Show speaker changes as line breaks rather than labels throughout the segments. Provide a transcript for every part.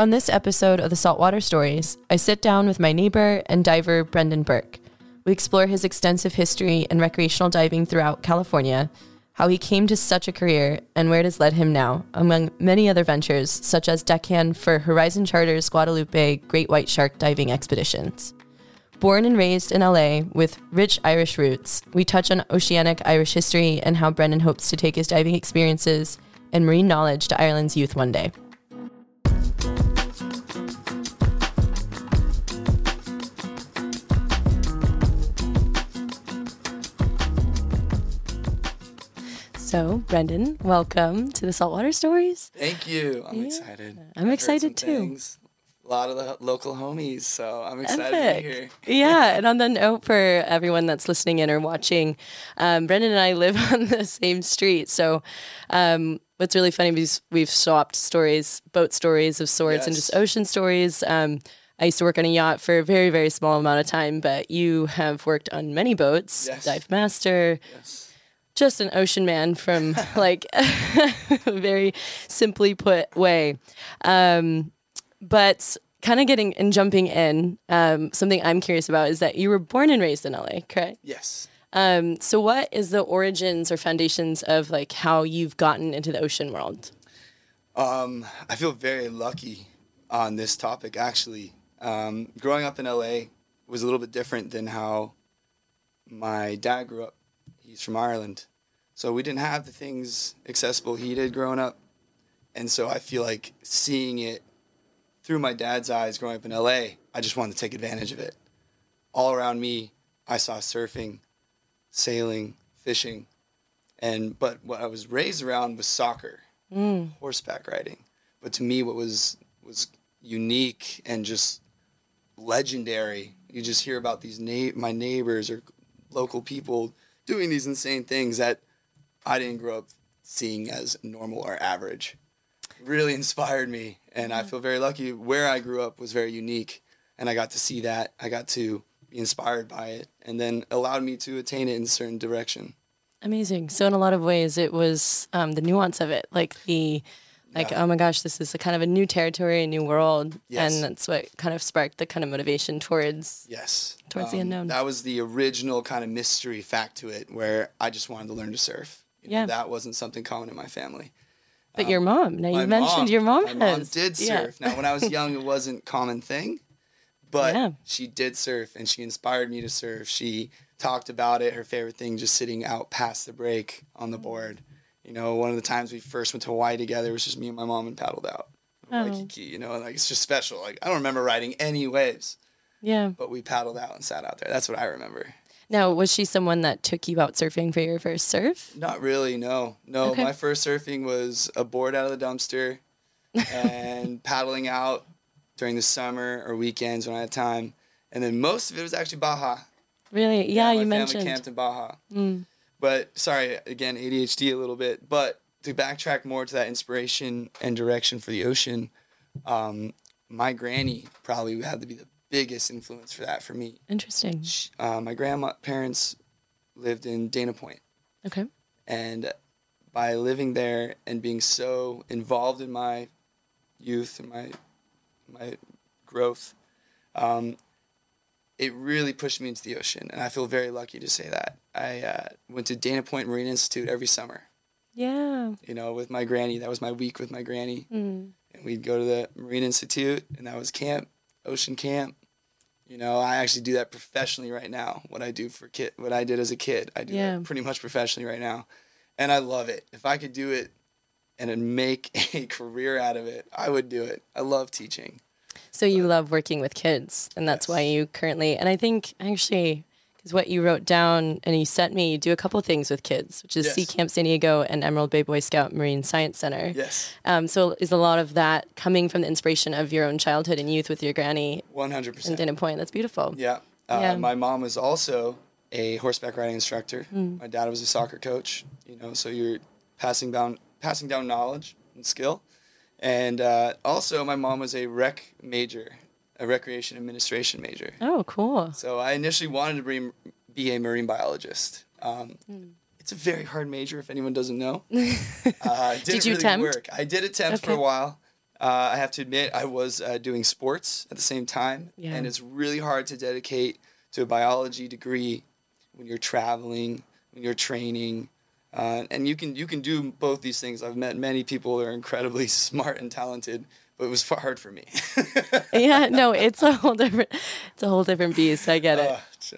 On this episode of the Saltwater Stories, I sit down with my neighbor and diver Brendan Burke. We explore his extensive history in recreational diving throughout California, how he came to such a career, and where it has led him now, among many other ventures, such as deckhand for Horizon Charter's Guadalupe Great White Shark diving expeditions. Born and raised in LA with rich Irish roots, we touch on oceanic Irish history and how Brendan hopes to take his diving experiences and marine knowledge to Ireland's youth one day. So, Brendan, welcome to the Saltwater Stories.
Thank you. I'm
Yeah.
excited.
I'm
I've
excited too.
things. A lot of the local homies, so I'm excited
Epic.
to be here.
yeah, and on the note for everyone that's listening in or watching, um, Brendan and I live on the same street. So, um, what's really funny is we've swapped stories, boat stories of sorts, and just ocean stories. Um, I used to work on a yacht for a very, very small amount of time, but you have worked on many boats,
Yes.
dive master,
Yes.
Just an ocean man from like a very simply put way. Um, but kind of getting and jumping in, um, something I'm curious about is that you were born and raised in LA, correct?
Yes.
Um, so what is the origins or foundations of like how you've gotten into the ocean world?
Um, I feel very lucky on this topic. Actually, um, growing up in LA was a little bit different than how my dad grew up. He's from Ireland, so we didn't have the things accessible he did growing up, and so I feel like seeing it through my dad's eyes growing up in LA, I just wanted to take advantage of it. All around me, I saw surfing, sailing, fishing, and but what I was raised around was soccer mm. horseback riding. But to me, what was was unique and just legendary, you just hear about these na- my neighbors or local people doing these insane things that I didn't grow up seeing as normal or average. Really inspired me, and I feel very lucky. Where I grew up was very unique, and I got to see that. I got to be inspired by it, and then allowed me to attain it in a certain direction.
Amazing. So in a lot of ways, it was um, the nuance of it, like the like
Yeah.
oh my gosh, this is a kind of a new territory, a new world,
Yes.
and that's what kind of sparked the kind of motivation towards.
Yes. Um,
Towards the unknown.
That was the original kind of mystery fact to it, where I just wanted to learn to surf. You know,
Yeah.
that wasn't something common in my family.
But your mom, now you mentioned your mom
my
has.
mom did
Yeah.
surf. Now, when I was young, it wasn't common thing, but
Yeah.
she did surf, and she inspired me to surf. She talked about it. Her favorite thing, just sitting out past the break on the board. You know, one of the times we first went to Hawaii together was just me and my mom and paddled out.
Oh.
Waikiki, you know, like it's just special. Like I don't remember riding any waves,
Yeah.
but we paddled out and sat out there. That's what I remember.
Now, was she someone that took you out surfing for your first surf?
Not really, no. No,
Okay.
my first surfing was a board out of the dumpster and paddling out during the summer or weekends when I had time. And then most of it was actually Baja.
Really? Yeah,
my
you
family
mentioned.
camped in Baja.
Mm.
But sorry, again, ADHD a little bit. But to backtrack more to that inspiration and direction for the ocean, um, my granny probably had to be the biggest influence for that for me.
Interesting.
She, uh, my grandparents lived in Dana Point.
Okay.
and by living there and being so involved in my youth and my my growth, um, it really pushed me into the ocean, and I feel very lucky to say that. I uh, went to Dana Point Marine Institute every summer.
Yeah.
You know, with my granny. That was my week with my granny,
Mm.
and we'd go to the Marine Institute, and that was camp, ocean camp. You know, I actually do that professionally right now. What I do for kid, what I did as a kid, I do
Yeah.
that pretty much professionally right now, and I love it. If I could do it and make a career out of it, I would do it. I love teaching.
So you love working with kids, and that's
Yes.
why you currently. And I think actually, because what you wrote down and you sent me, you do a couple things with kids, which is
Yes.
Sea Camp San Diego and Emerald Bay Boy Scout Marine Science Center.
Yes,
Um, so is a lot of that coming from the inspiration of your own childhood and youth with your granny
one hundred
in
percent.
Dana Point? That's beautiful.
Yeah. Uh,
Yeah.
My mom was also a horseback riding instructor.
Hmm.
My dad was a soccer coach. You know, so you're passing down passing down knowledge and skill. And uh, also, my mom was a rec major, a recreation administration major.
Oh, cool.
So I initially wanted to be, be a marine biologist. Um,
Hmm.
It's a very hard major, if anyone doesn't know. Uh, didn't
you
really
attempt?
Work. I did attempt for a while. Uh, I have to admit, I was uh, doing sports at the same time,
Yeah.
and it's really hard to dedicate to a biology degree when you're traveling, when you're training, uh, and you can you can do both these things. I've met many people who are incredibly smart and talented, but it was far hard for me.
yeah, no, it's a whole different, it's a whole different beast. I get it.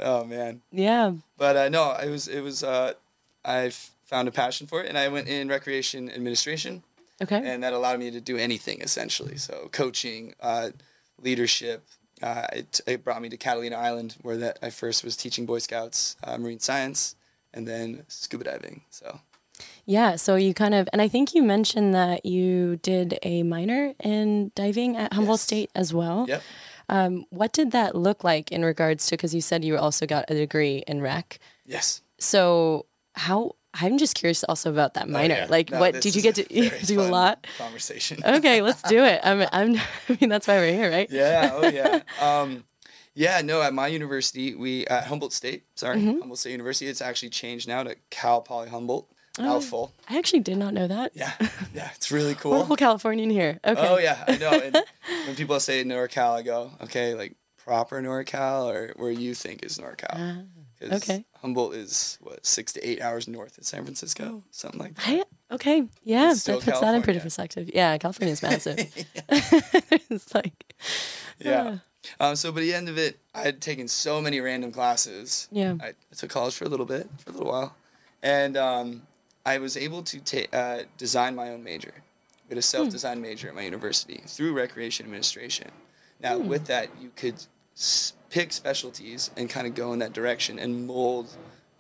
oh, oh, man,
Yeah.
but uh, no, it was it was uh, I found a passion for it, and I went in recreation administration.
Okay.
and that allowed me to do anything essentially. So coaching, uh, leadership. Uh, it, it brought me to Catalina Island, where that I first was teaching Boy Scouts uh, marine science, and then scuba diving. So
Yeah, so you kind of, and I think you mentioned that you did a minor in diving at Humboldt
Yes.
State as well.
yep,
Um, what did that look like in regards to, because you said you also got a degree in rec.
yes.
So how, I'm just curious also about that minor.
Oh, yeah.
Like,
No,
what did you get to do a lot?
Conversation.
Okay, let's do it. I'm, I'm, I mean, that's why we're here, right?
yeah. Oh yeah. Um, yeah. No, at my university, we at Humboldt State. Sorry,
Mm-hmm.
Humboldt State University. It's actually changed now to Cal Poly Humboldt. Mouthful.
I actually did not know that.
Yeah. Yeah. It's really cool.
We're whole Californian here. Okay.
Oh yeah, I know. And when people say NorCal, I go, okay, like proper NorCal or where you think is NorCal.
Ah, okay.
Humboldt is what six to eight hours north of San Francisco, something like that.
I, okay. Yeah, that puts that in pretty perspective. Yeah, California is massive. it's like,
Yeah. Um, so, by the end of it, I had taken so many random classes.
Yeah.
I, took college for a little bit, for a little while, and um, I was able to ta- uh, design my own major. We had a self-designed major at my university through recreation administration. Now, with that, you could s- pick specialties and kind of go in that direction and mold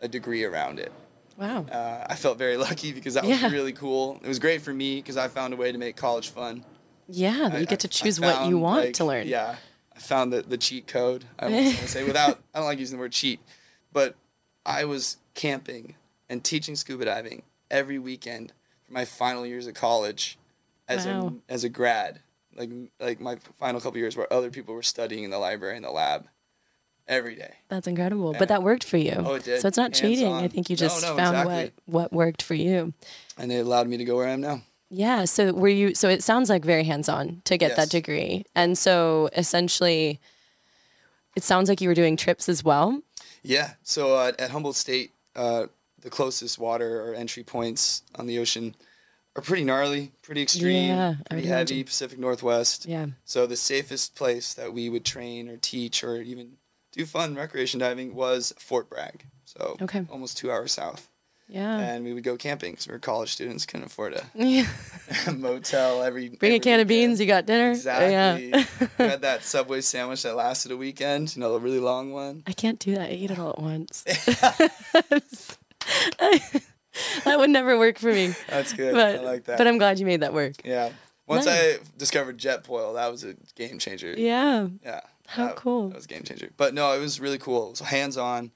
a degree around it.
wow.
Uh, I felt very lucky because that
Yeah.
was really cool. It was great for me because I found a way to make college fun.
Yeah,
I-
you get to choose what you want
like,
to learn.
Yeah, found the, the cheat code. I was going to say without. I don't like using the word cheat, but I was camping and teaching scuba diving every weekend for my final years of college, as
Wow.
a as a grad. Like like my final couple years where other people were studying in the library in the lab, every day.
That's incredible.
Yeah.
But that worked for you.
Oh, it did.
So it's not cheating. I think you
No,
just
no,
found
exactly.
what what worked for you.
And it allowed me to go where I am now.
Yeah. So were you? So it sounds like very hands on to get that degree, and so essentially, it sounds like you were doing trips as well.
Yeah. So uh, at Humboldt State, uh, the closest water or entry points on the ocean are pretty gnarly, pretty extreme,
Yeah,
pretty heavy.
imagine.
Pacific Northwest.
Yeah.
So the safest place that we would train or teach or even do fun recreation diving was Fort Bragg. So
Okay.
almost two hours south.
Yeah.
And we would go camping because we were college students, couldn't afford a
yeah.
motel every.
Bring a
every
can of beans. You got dinner.
Exactly.
Yeah.
we had that Subway sandwich that lasted a weekend. You know, the really long one.
I can't do that. I eat it all at once. that would never work for me.
That's good.
But
I like that.
but I'm glad you made that work.
Yeah. Once
Nice.
I discovered Jetboil, that was a game changer.
Yeah.
Yeah.
How
that,
cool.
That was a game changer. But no, it was really cool. It was hands on.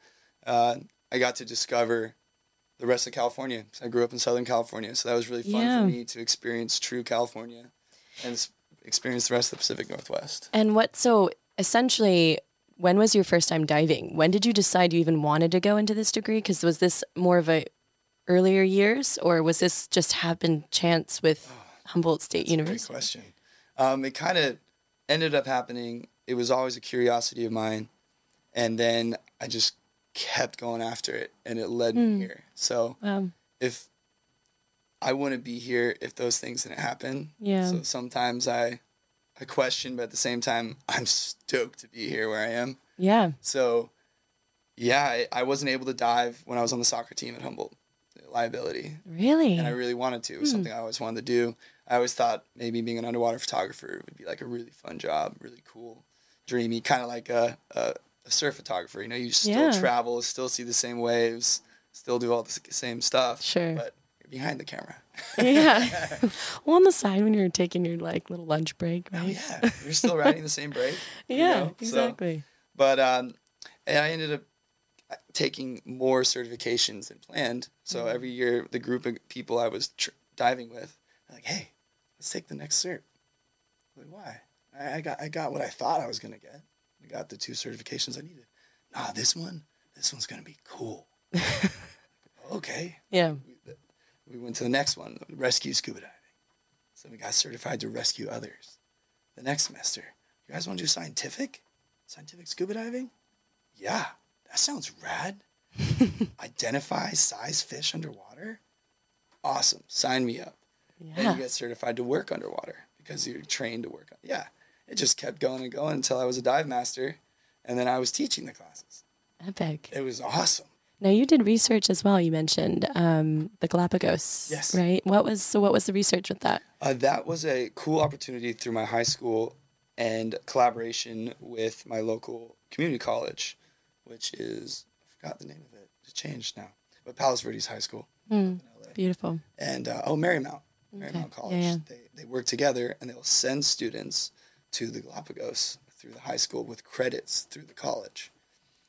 Uh, I got to discover the rest of California. I grew up in Southern California, so that was really fun
Yeah.
for me to experience true California and experience the rest of the Pacific Northwest.
And what? So essentially, when was your first time diving? When did you decide you even wanted to go into this degree? Because was this more of a earlier years, or was this just happened chance with Humboldt State
That's a great
University?
question. Um, it kind of ended up happening. It was always a curiosity of mine, and then I just kept going after it, and it led
Hmm.
me here. So
Wow.
if I wouldn't be here if those things didn't happen.
Yeah.
So sometimes I I question, but at the same time, I'm stoked to be here where I am.
Yeah.
So yeah, I, I wasn't able to dive when I was on the soccer team at Humboldt. Liability.
Really?
And I really wanted to. It was something I always wanted to do. I always thought maybe being an underwater photographer would be like a really fun job, really cool, dreamy, kind of like a, a, a surf photographer. You know, you still
Yeah.
travel, still see the same waves, still do all the same stuff.
Sure.
But you're behind the camera.
yeah. well, on the side when you're taking your like little lunch break,
Oh
right?
yeah, you're still riding the same break. you
Yeah,
know? So-
exactly.
but um, and I ended up taking more certifications than planned. So
Mm-hmm.
every year, the group of people I was tr- diving with, like, "Hey, let's take the next cert." I'm like, why? I, I got I got what I thought I was gonna get. I got the two certifications I needed. Nah, this one, this one's gonna be cool. okay.
Yeah.
We went to the next one, rescue scuba diving. So we got certified to rescue others. The next semester, you guys want to do scientific? Scientific scuba diving? Yeah, that sounds rad. Identify size fish underwater? Awesome. Sign me up.
Yeah.
And you get certified to work underwater because you're trained to work. On, Yeah. It just kept going and going until I was a dive master and then I was teaching the classes.
Epic.
It was awesome.
Now you did research as well. You mentioned um, the Galapagos.
Yes.
Right. What was so? What was the research with that?
Uh, that was a cool opportunity through my high school and collaboration with my local community college, which is, I forgot the name of it. It's changed now. But Palos Verdes High School in LA.
Beautiful.
And, uh, oh, Marymount. Marymount
Okay. Yeah,
College.
yeah.
They, they work together and they'll send students to the Galapagos through the high school with credits through the college.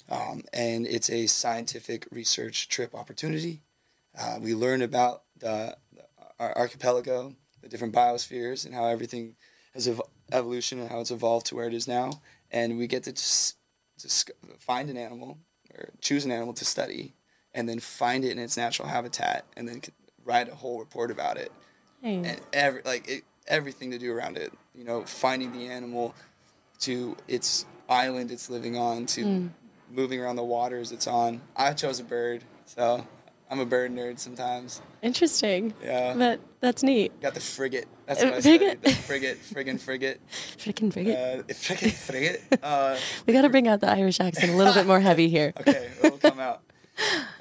Um, and it's a scientific research trip opportunity. Uh, we learn about the, the our archipelago, the different biospheres, and how everything has ev- evolution and how it's evolved to where it is now. And we get to just, just find an animal or choose an animal to study, and then find it in its natural habitat, and then write a whole report about it and every like it, everything to do around it. You know, finding the animal to its island it's living on, to moving around the waters it's on. I chose a bird, so I'm a bird nerd sometimes.
Interesting.
Yeah.
But that's neat.
Got the frigate. That's
Uh,
I
frigate?
The frigate, friggin' frigate.
Freaking frigate.
Uh, frigate, frigate. Uh,
we got to bring out the Irish accent a little bit more heavy here.
okay, it'll come out.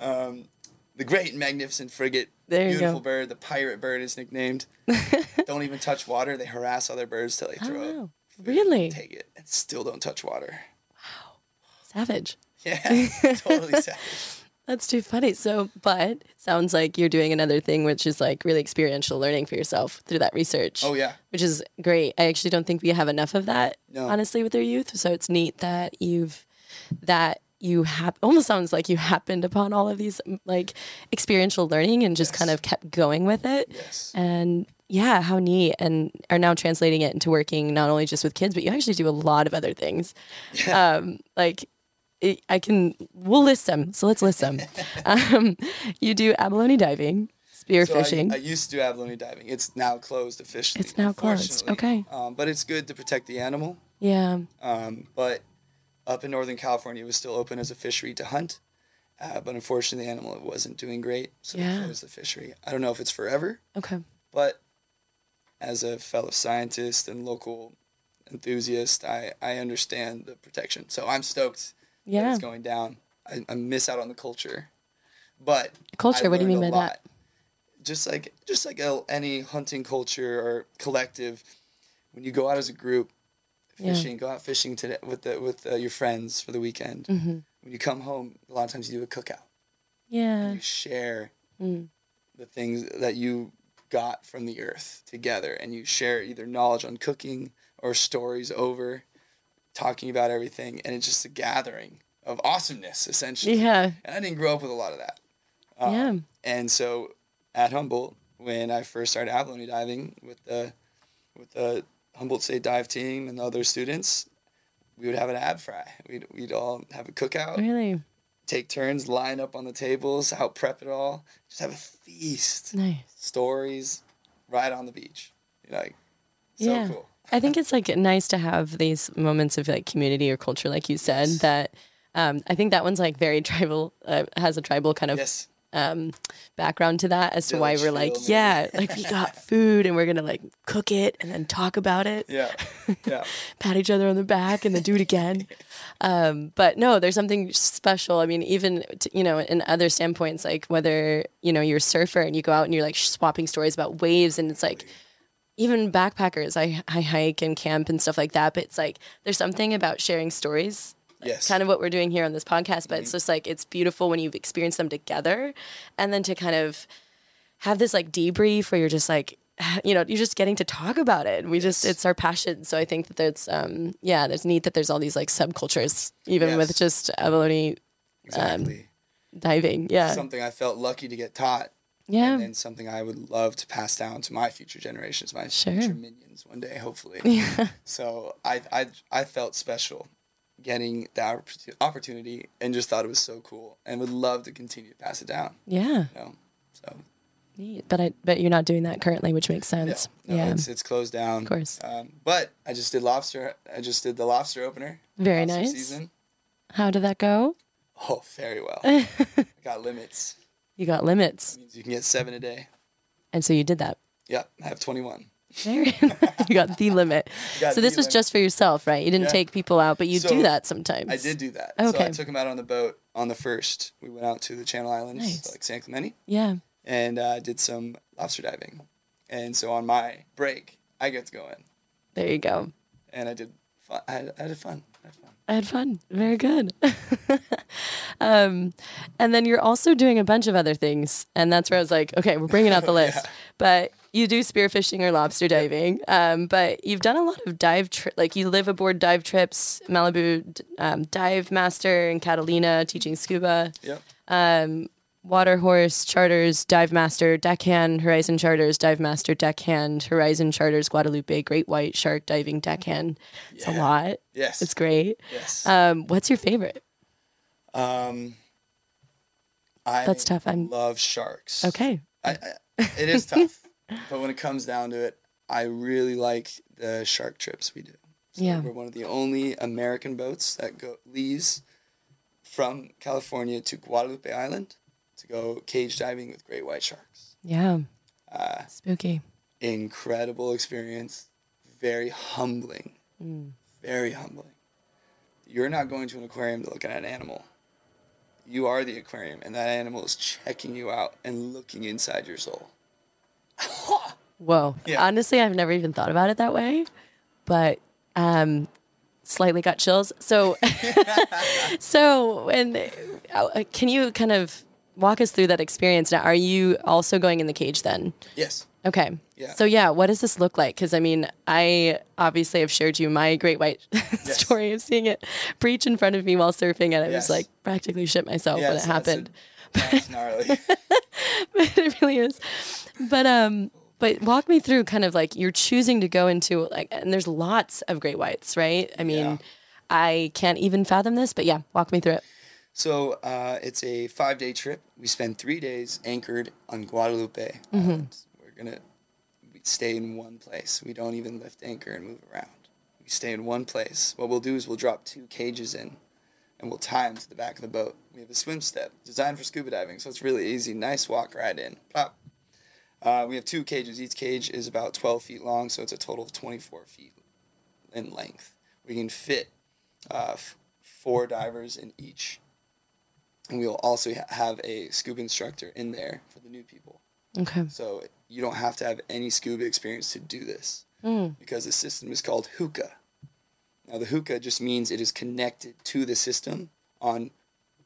Um, the great magnificent frigate.
There
Beautiful
go.
bird. The pirate bird is nicknamed. don't even touch water. They harass other birds till they
Oh,
throw
wow.
up.
Really?
Take it and still don't touch water. Wow.
Savage.
Yeah, totally savage.
That's too funny. So, but sounds like you're doing another thing, which is like really experiential learning for yourself through that research.
Oh yeah,
which is great. I actually don't think we have enough of that,
No.
honestly, with our youth. So it's neat that you've that you have almost sounds like you happened upon all of these like experiential learning and just kind of kept going with it.
yes,
And yeah, how neat! And are now translating it into working not only just with kids, but you actually do a lot of other things. Um, like it, I can, we'll list them. So let's list them. um, you do abalone diving, spear
So I-
fishing.
I, used to do abalone diving. It's now closed officially.
It's now closed. Okay.
Um, but it's good to protect the animal.
yeah.
Um, but up in Northern California, it was still open as a fishery to hunt. Uh, but unfortunately, the animal wasn't doing great, so
Yeah.
they closed the fishery. I don't know if it's forever,
Okay.
but as a fellow scientist and local enthusiast, I, I understand the protection. So I'm stoked that
Yeah.
it's going down. I, I miss out on the culture, but
Culture, what do you mean by
a
that?
Just like just like a, any hunting culture or collective, when you go out as a group,
Yeah.
fishing, go out fishing today with the, with uh, your friends for the weekend.
Mm-hmm.
When you come home, a lot of times you do a cookout.
Yeah.
You share
Mm.
the things that you got from the earth together, and you share either knowledge on cooking or stories over, talking about everything, and it's just a gathering of awesomeness essentially.
Yeah.
And I didn't grow up with a lot of that. Um,
Yeah.
And so at Humboldt, when I first started abalone diving with the with the Humboldt State dive team and the other students, we would have an ab fry. We'd we'd all have a cookout,
Really
take turns, line up on the tables, help prep it all, just have a feast.
nice.
Stories, right on the beach. You know, like so
Yeah.
cool.
I think it's like nice to have these moments of like community or culture, like you said.
Yes.
That um, I think that one's like very tribal, uh, has a tribal kind of
Yes.
Um, background to that as to why we're like,
maybe.
yeah, like we got food and we're gonna like cook it and then talk about it,
Yeah. Yeah.
pat each other on the back and then do it again. Um, but no, there's something special. I mean, even t- you know, in other standpoints, like whether you know you're a surfer and you go out and you're like swapping stories about waves, and it's like even backpackers. I I hike and camp and stuff like that. But it's like there's something about sharing stories.
Yes.
Kind of what we're doing here on this podcast, but it's just like it's beautiful when you've experienced them together, and then to kind of have this like debrief where you're just like you know you're just getting to talk about it. We just it's our passion. So i think that there's um yeah there's neat that there's all these like subcultures even with just abalone
Exactly.
diving. Yeah.
Something I felt lucky to get taught.
Yeah.
And then something I would love to pass down to my future generations, my
Sure.
future minions one day, hopefully.
yeah.
So I, I, I felt special getting that opportunity and just thought it was so cool and would love to continue to pass it down.
yeah
You know, so
Neat. But I bet you're not doing that currently, which makes
No,
sense.
no,
yeah.
it's it's closed down.
Of course.
Um, but I just did lobster. I just did the lobster opener.
Very
lobster
nice.
Season.
How did that go?
Oh, very well. I got limits.
You got limits.
That means you can get seven a day.
And so you did that.
Yep, I have 21.
You got the limit.
Got
So this was
limit.
just for yourself, right? You didn't
Yeah.
take people out, but you
So,
do that sometimes.
I did do that. So
Okay.
I took him out on the boat on the first. We went out to the Channel Islands,
Nice.
like San Clemente,
Yeah.
and uh, did some lobster diving. And so on my break, I get to go in,
There you go.
and I did. Fun. I, had, I had fun. I had fun.
I had fun. Very good. um, and then you're also doing a bunch of other things, and that's where I was like, okay, we're bringing out the list.
Yeah.
But you do spearfishing or lobster diving, um, but you've done a lot of dive, tri- like you live aboard dive trips, Malibu um, dive master in Catalina, teaching scuba.
Yep.
um, water horse charters dive master deckhand horizon charters dive master deckhand horizon charters guadalupe great white shark diving deckhand it's a lot
Yes.
it's great
yes.
um, what's your favorite
um, I
That's tough. I'm-
love sharks.
okay
I, I, it is tough, but when it comes down to it, I really like the shark trips we do. So
Yeah.
we're one of the only American boats that go leaves from California to Guadalupe Island to go cage diving with great white sharks.
yeah
Uh,
spooky
incredible experience, very humbling,
Mm.
very humbling. You're not going to an aquarium to look at an animal. You are the aquarium, and that animal is checking you out and looking inside your soul.
Whoa
Yeah.
honestly i've never even thought about it that way but um slightly got chills so so and uh, can you kind of walk us through that experience now are you also going in the cage then
Yes.
Okay.
Yeah.
So yeah, what does this look like? Because I mean, I obviously have shared you my great white story of seeing it breach in front of me while surfing, and I
Yes.
was like practically shit myself when it happened.
That's gnarly.
but it really is. But um, but walk me through kind of like you're choosing to go into like, and there's lots of great whites, right? I mean,
Yeah.
I can't even fathom this, but yeah, walk me through it.
so uh, it's a five day trip. We spend three days anchored on Guadalupe Island. We're gonna stay in one place. We don't even lift anchor and move around. We stay in one place. What we'll do is we'll drop two cages in, and we'll tie them to the back of the boat. We have a swim step designed for scuba diving, so it's really easy. Nice walk right in. Plop. Uh, we have two cages. Each cage is about 12 feet long, so it's a total of 24 feet in length. We can fit uh, f- four divers in each. And we will also ha- have a scuba instructor in there for the new people.
Okay.
So you don't have to have any scuba experience to do this
Mm.
because the system is called hookah. Now, the hookah just means it is connected to the system on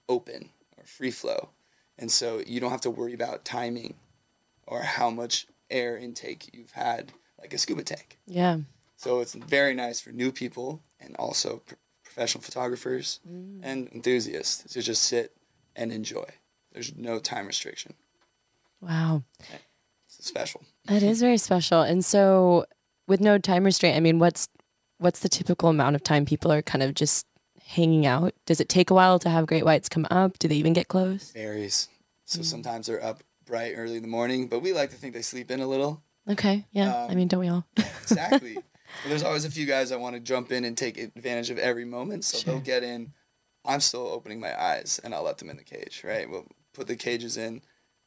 open or free flow. And so you don't have to worry about timing or how much air intake you've had, like a scuba tank.
Yeah.
So it's very nice for new people and also pr- professional photographers mm. and enthusiasts to just sit and enjoy. There's no time restriction.
Wow.
It's special.
That is very special. And so with no time restraint, I mean, what's what's the typical amount of time people are kind of just hanging out? Does it take a while to have great whites come up? Do they even get close?
Varies. So sometimes they're up bright early in the morning, but we like to think they sleep in a little.
Okay. Yeah. I
Um,
mean, don't we all?
Exactly. but there's always a few guys that want to jump in and take advantage of every moment. So
Sure.
they'll get in. I'm still opening my eyes and I'll let them in the cage, right? We'll put the cages in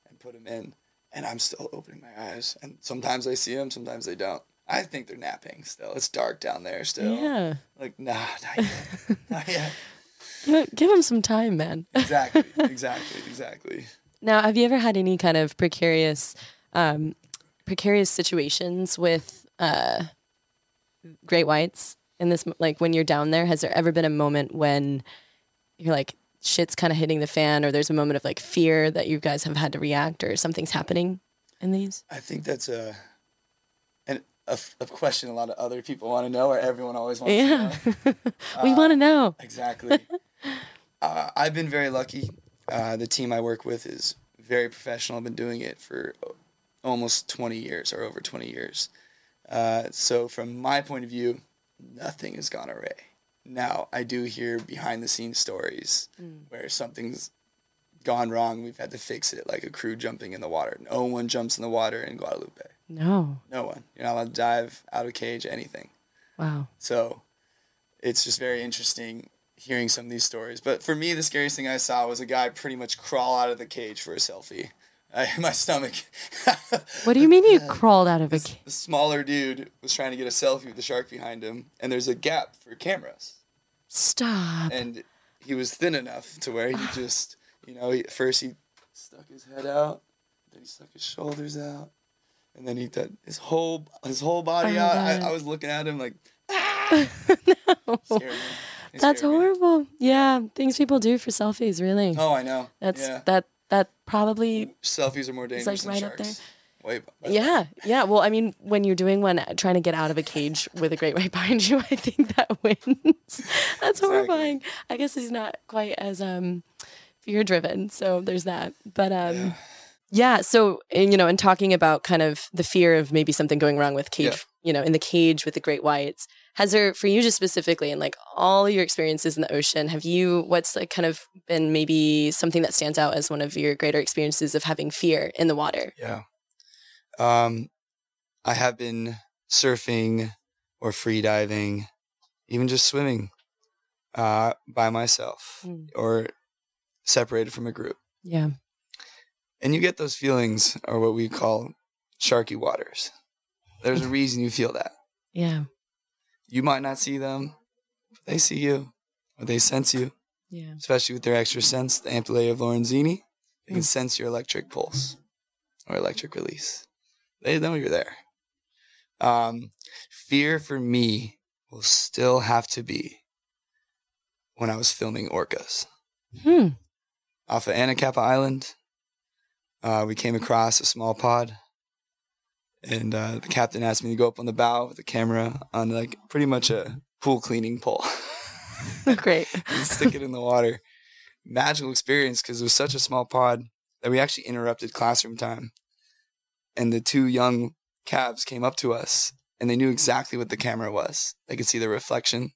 and put them in. And I'm still opening my eyes. And sometimes I see them, sometimes they don't. I think they're napping still. It's dark down there still.
Yeah.
Like, nah, not yet. not yet.
Give, give them some time, man.
Exactly. Exactly. Exactly.
Now, have you ever had any kind of precarious, um, precarious situations with uh, great whites in this? Like when you're down there, has there ever been a moment when you're like shit's kind of hitting the fan, or there's a moment of like fear that you guys have had to react, or something's happening in these?
I think that's a a, a question a lot of other people want to know, or everyone always wants
Yeah,
to know.
we want to know.
Exactly. uh, I've been very lucky. Uh, the team I work with is very professional. I've been doing it for almost 20 years or over 20 years. Uh, so, from my point of view, nothing has gone awry. Now, I do hear behind the scenes stories where something's gone wrong. We've had to fix it, like a crew jumping in the water. No one jumps in the water in Guadalupe.
No.
No one. You're not allowed to dive out of cage, anything.
Wow.
So it's just very interesting hearing some of these stories. But for me, the scariest thing I saw was a guy pretty much crawl out of the cage for a selfie. I, my stomach.
What do you mean you crawled out of a cage?
the smaller dude was trying to get a selfie with the shark behind him, and there's a gap for cameras.
Stop.
And he was thin enough to where he just, you know, he, first he stuck his head out, then he stuck his shoulders out, and then he did his whole his whole body
Oh,
out. I, I was looking at him like,
no.
me. It
That's horrible. Yeah, things people do for selfies, really.
Oh, I know.
That's
yeah.
that that probably
Selfies are more dangerous
like, right up
there. Wait.
yeah, yeah. Well, I mean, when you're doing one trying to get out of a cage with a great white behind you, I think that wins. That's horrifying. I guess he's not quite as um fear driven, so there's that. But um
Yeah.
Yeah, so and, you know, and talking about kind of the fear of maybe something going wrong with cage,
Yeah.
you know, in the cage with the great whites. Has there for you just specifically in like all your experiences in the ocean, have you what's like kind of been maybe something that stands out as one of your greater experiences of having fear in the water?
Yeah. Um, I have been surfing or free diving, even just swimming, uh, by myself
Mm.
or separated from a group.
Yeah.
And you get those feelings, or what we call sharky waters. There's a reason you feel that.
Yeah.
You might not see them, but they see you, or they sense you,
Yeah.
especially with their extra sense, the ampullae of Lorenzini. They can
Mm.
sense your electric pulse or electric release. They know you're there. Um, fear for me will still have to be when I was filming orcas
Hmm.
off of Anacapa Island. Uh, we came across a small pod, and uh, the captain asked me to go up on the bow with the camera on like pretty much a pool cleaning pole.
Great.
and stick it in the water. Magical experience because it was such a small pod that we actually interrupted classroom time. And the two young calves came up to us and they knew exactly what the camera was. They could see the reflection.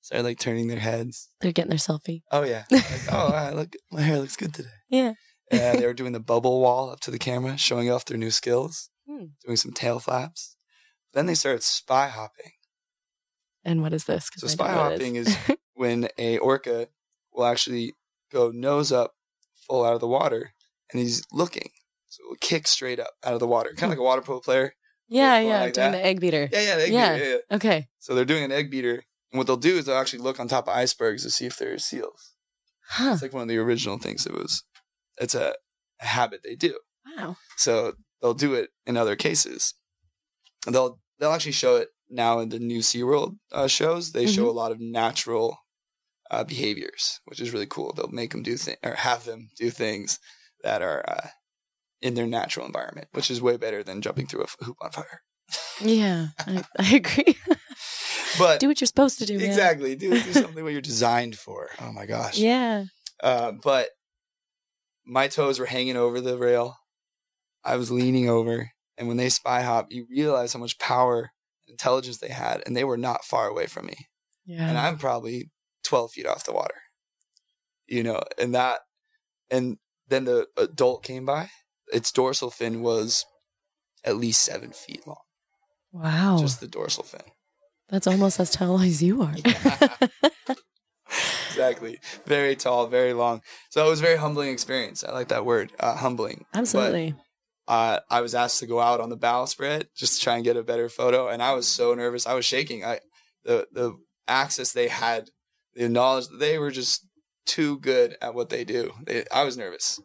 Started like turning their heads.
They're getting their selfie.
Oh yeah. Like, oh look my hair looks good today.
Yeah.
And they were doing the bubble wall up to the camera, showing off their new skills,
Hmm.
doing some tail flaps. Then they started spy hopping.
And what is this?
So
I
spy
don't know what it
hopping is when a orca will actually go nose up full out of the water and he's looking. So it will kick straight up out of the water. Kind of like a water polo player.
yeah, yeah.
like
doing
that.
the egg beater.
Yeah, yeah, the egg
Yeah.
beater, yeah, yeah.
Okay.
So they're doing an egg beater. And what they'll do is they'll actually look on top of icebergs to see if there are seals.
Huh.
It's like one of the original things it was. It's a, habit they do.
Wow.
So they'll do it in other cases. And they'll they'll actually show it now in the new SeaWorld uh, shows. They show a lot of natural uh, behaviors, which is really cool. They'll make them do things or have them do things that are uh, in their natural environment, which is way better than jumping through a f- hoop on fire.
Yeah, I, I agree.
But
do what you're supposed to do.
exactly, do, do something what you're designed for. Oh my gosh.
Yeah.
Uh, but my toes were hanging over the rail. I was leaning over, and when they spy hop, you realize how much power, and intelligence they had, and they were not far away from me.
Yeah.
And I'm probably 12 feet off the water. You know, and that, and then the adult came by. Its dorsal fin was at least seven feet long,
wow.
just the dorsal fin.
That's almost as tall as you are.
exactly. Very tall, very long. So it was a very humbling experience. I like that word, uh, humbling. But,
Absolutely.
uh, I was asked to go out on the bow spread just to try and get a better photo, and I was so nervous. I was shaking. I the the access they had, the knowledge they were just too good at what they do. They, I was nervous.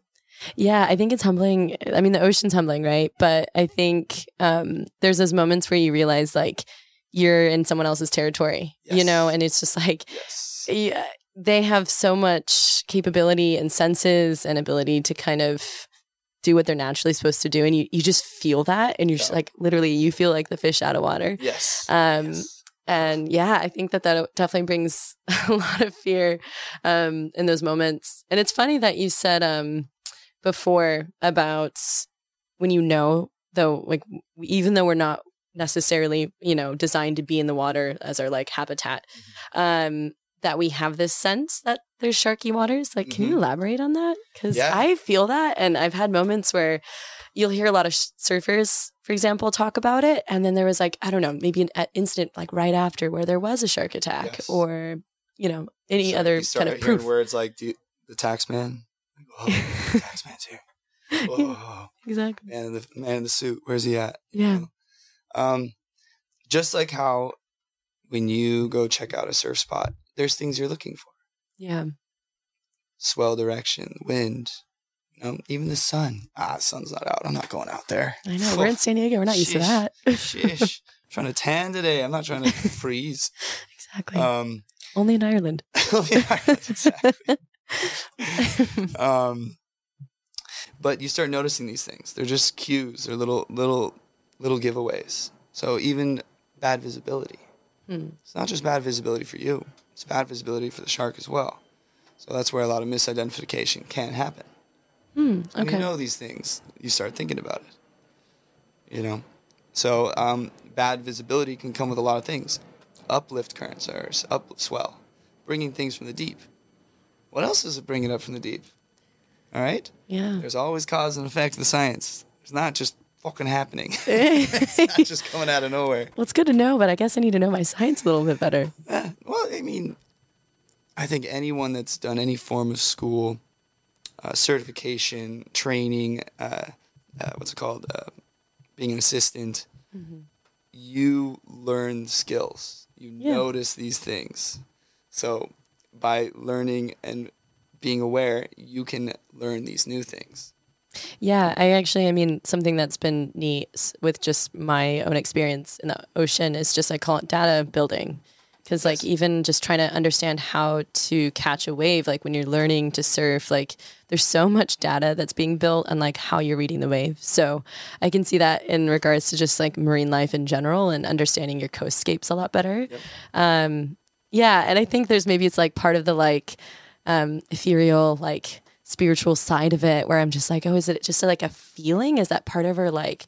Yeah, I think it's humbling. I mean, the ocean's humbling, right? But I think um, there's those moments where you realize like you're in someone else's territory, you know, and it's just like
Yes.
yeah, they have so much capability and senses and ability to kind of do what they're naturally supposed to do, and you you just feel that, and you're just like literally you feel like the fish out of water.
Yes.
Um,
yes.
and yeah i think that that definitely brings a lot of fear um in those moments and it's funny that you said um before about when you know though like even though we're not necessarily you know designed to be in the water as our like habitat um that we have this sense that there's sharky waters. Like, can you
Mhm.
elaborate on that? Because
Yeah.
I feel that, and I've had moments where you'll hear a lot of sh- surfers, for example, talk about it, and then there was like I don't know, maybe an incident like right after where there was a shark attack,
Yes.
or you know any
Start-
other
you start
kind of proof.
words like the, the tax man. Whoa, the tax man's here. Whoa,
exactly.
man the man in the suit. Where's he at? You
Yeah.
know? Um, just like how when you go check out a surf spot, there's things you're looking for:
Yeah.
swell direction, wind, you know, even the sun. Ah, sun's not out. I'm not going out there.
I know. We're in San Diego. We're not used to that.
I'm trying to tan today. I'm not trying to freeze.
exactly.
Um,
Only in Ireland.
exactly. Um, but you start noticing these things. They're just cues. They're little, little, little giveaways. So even bad visibility.
Hmm.
It's not just bad visibility for you. It's bad visibility for the shark as well. So that's where a lot of misidentification can happen.
Hmm.
When you know these things, you start thinking about it. You know, so um, bad visibility can come with a lot of things. Uplift currents or s- up swell, bringing things from the deep. What else is it bringing up from the deep? All right,
yeah.
there's always cause and effect the science. It's not just fucking happening. it's not just coming out of nowhere.
Well, it's good to know, but I guess I need to know my science a little bit better.
Eh, well, I mean, I think anyone that's done any form of school, uh, certification, training, uh, uh, what's it called, uh, being an assistant, you learn skills. You
Yeah.
notice these things. So by learning and being aware, you can learn these new things.
Yeah, I actually, I mean, something that's been neat with just my own experience in the ocean is just I call it data building. Because, like, even just trying to understand how to catch a wave, like when you're learning to surf, like, there's so much data that's being built and like how you're reading the wave. So I can see that in regards to just like marine life in general and understanding your coastscapes a lot better. Um, yeah, and I think there's maybe it's like part of the like um, ethereal, like spiritual side of it, where I'm just like, oh, is it just like a feeling? Is that part of our like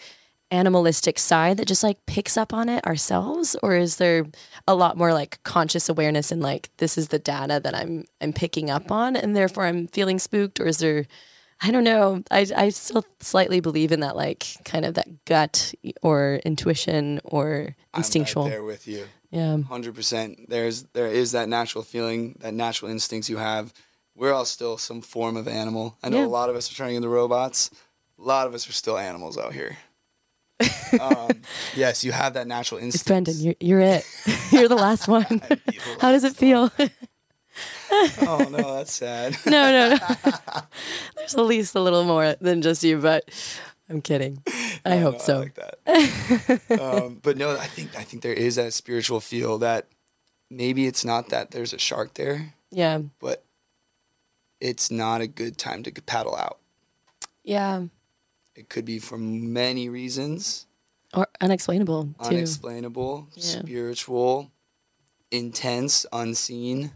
animalistic side that just like picks up on it ourselves, or is there a lot more like conscious awareness and like this is the data that I'm I'm picking up on, and therefore I'm feeling spooked, or is there I don't know. I, I still slightly believe in that, like, kind of that gut or intuition or instinctual.
I'm right there with you.
Yeah.
Hundred percent. There's there is that natural feeling, that natural instincts you have. We're all still some form of animal. I know
Yeah.
a lot of us are turning into robots. A lot of us are still animals out here. um, yes, you have that natural
It's
instinct.
Brendan. You're, you're it. you're the last one. How does it feel?
oh no, that's sad.
no, no, no. There's at least a little more than just you, but I'm kidding. I hope
No,
so.
like that. um, but no, I think I think there is that spiritual feel that maybe it's not that there's a shark there,
yeah.
but it's not a good time to paddle out.
Yeah.
It could be for many reasons.
Or unexplainable, too.
unexplainable,
Yeah.
spiritual, intense, unseen.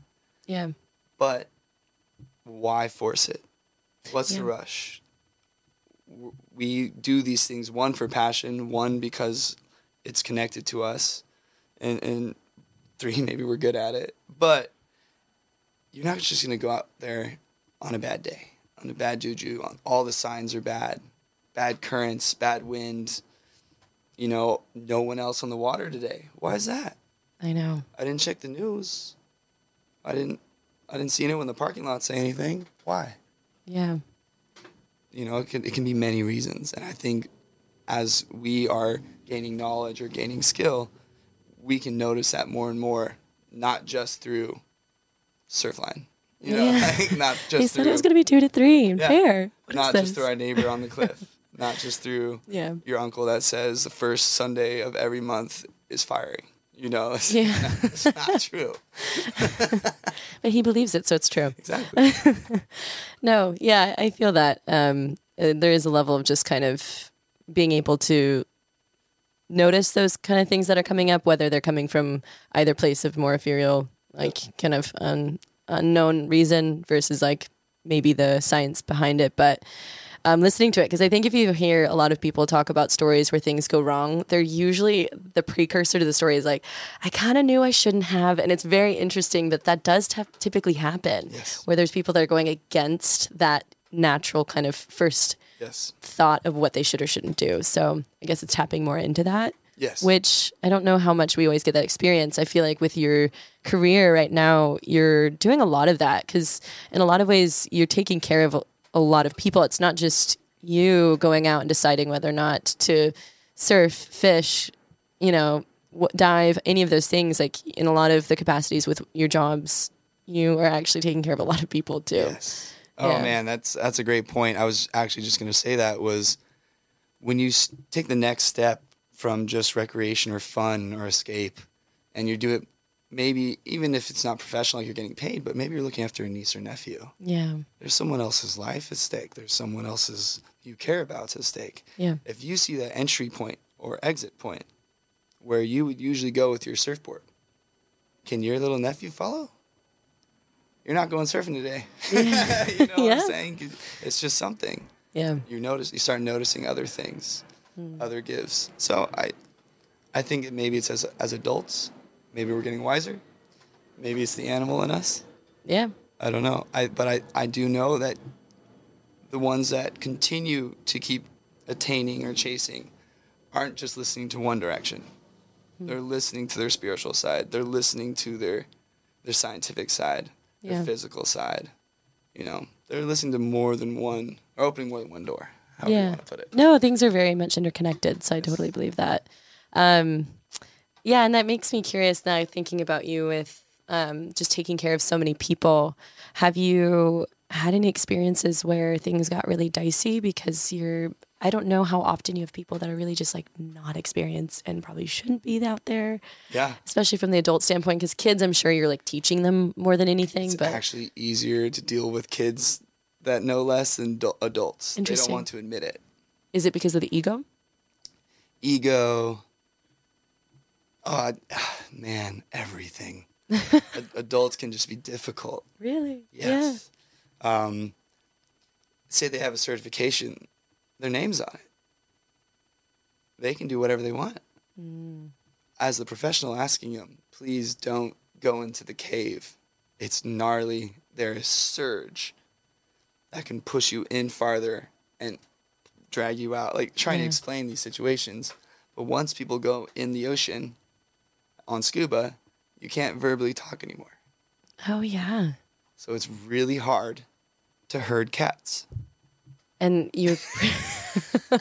yeah.
But why force it? What's the rush? We do these things one for passion, one because it's connected to us, and and three maybe we're good at it. But you're not just gonna go out there on a bad day, on a bad juju. On all the signs are bad, bad currents, bad wind. You know, no one else on the water today. Why is that?
I know.
I didn't check the news. I didn't I didn't see anyone in the parking lot say anything. Why?
Yeah.
You know, it can it can be many reasons. And I think as we are gaining knowledge or gaining skill, we can notice that more and more, not just through Surfline. You know,
Yeah.
like not just
He said
through
it was going to be two to three.
Yeah.
Fair. What
not just through our neighbor on the cliff. not just through
Yeah.
your uncle that says the first Sunday of every month is firing. You know, it's,
Yeah.
it's not true.
But he believes it, so it's true.
Exactly.
No, yeah, I feel that. Um, uh, there is a level of just kind of being able to notice those kind of things that are coming up, whether they're coming from either place of more ethereal, like kind of un- unknown reason versus like maybe the science behind it. But um, listening to it because I think if you hear a lot of people talk about stories where things go wrong, they're usually the precursor to the story is like, I kind of knew I shouldn't have, and it's very interesting that that does t- typically happen.
Yes.
Where there's people that are going against that natural kind of first
Yes.
thought of what they should or shouldn't do. So I guess it's tapping more into that.
Yes.
Which I don't know how much we always get that experience. I feel like with your career right now, you're doing a lot of that because in a lot of ways, you're taking care of a, lot of people. It's not just you going out and deciding whether or not to surf, fish, you know, w- dive, any of those things. Like in a lot of the capacities with your jobs, you are actually taking care of a lot of people too.
Yes. Oh
Yeah.
man, that's that's a great point. I was actually just going to say that was when you s- take the next step from just recreation or fun or escape, and you do it maybe even if it's not professional, like you're getting paid, but maybe you're looking after a niece or nephew.
Yeah.
There's someone else's life at stake. There's someone else's you care about at stake.
Yeah.
If you see that entry point or exit point where you would usually go with your surfboard, can your little nephew follow? You're not going surfing today. you know what
Yeah.
I'm saying? It's just something.
Yeah.
You notice you start noticing other things, Mm. other gives. So I I think it, maybe it's as as adults, maybe we're getting wiser. Maybe it's the animal in us.
Yeah.
I don't know. I but I, I do know that the ones that continue to keep attaining or chasing aren't just listening to one direction. Hmm. They're listening to their spiritual side. They're listening to their their scientific side, their
Yeah.
physical side. You know, they're listening to more than one or opening more than one door. However you
yeah.
want to put it.
No, things are very much interconnected. So I totally believe that. Um, yeah, and that makes me curious now thinking about you with um, just taking care of so many people. Have you had any experiences where things got really dicey because you're, I don't know how often you have people that are really just like not experienced and probably shouldn't be out there,
Yeah.
especially from the adult standpoint. Because kids, I'm sure you're like teaching them more than anything.
It's
but
actually easier to deal with kids that know less than du- adults. They don't
Interesting.
want to admit it.
is it because of the ego?
ego. Oh I- man, everything. Ad- Adults can just be difficult.
Really?
Yes. Um, say they have a certification, their name's on it. They can do whatever they want. As the professional asking them, please don't go into the cave. It's gnarly. There is surge that can push you in farther and drag you out. Like trying to explain these situations. But once people go in the ocean on scuba, you can't verbally talk anymore.
Oh, yeah.
So it's really hard to herd cats.
And you're,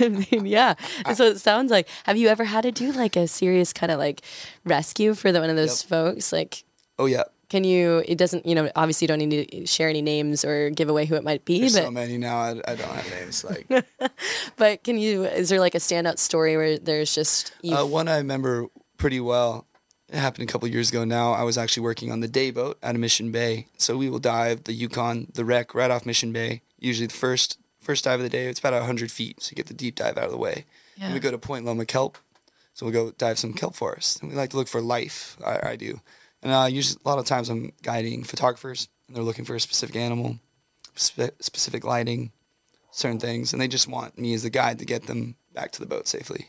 I mean, yeah. So it sounds like, have you ever had to do like a serious kind of like rescue for the, one of those folks? Like,
Oh yeah,
can you, it doesn't, you know, obviously you don't need to share any names or give away who it might be,
there's
but,
so many now. I, I don't have names. Like
but can you, is there like a standout story where there's just,
uh, one I remember pretty well. It happened a couple years ago now. I was actually working on the day boat out of Mission Bay. So we will dive the Yukon, the wreck right off Mission Bay. Usually the first first dive of the day. It's about hundred feet, so you get the deep dive out of the way. And we go to Point Loma kelp. So we'll go dive some kelp forest. And we like to look for life. I, I do. And uh, usually a lot of times I'm guiding photographers, and they're looking for a specific animal, spe- specific lighting, certain things, and they just want me as the guide to get them back to the boat safely.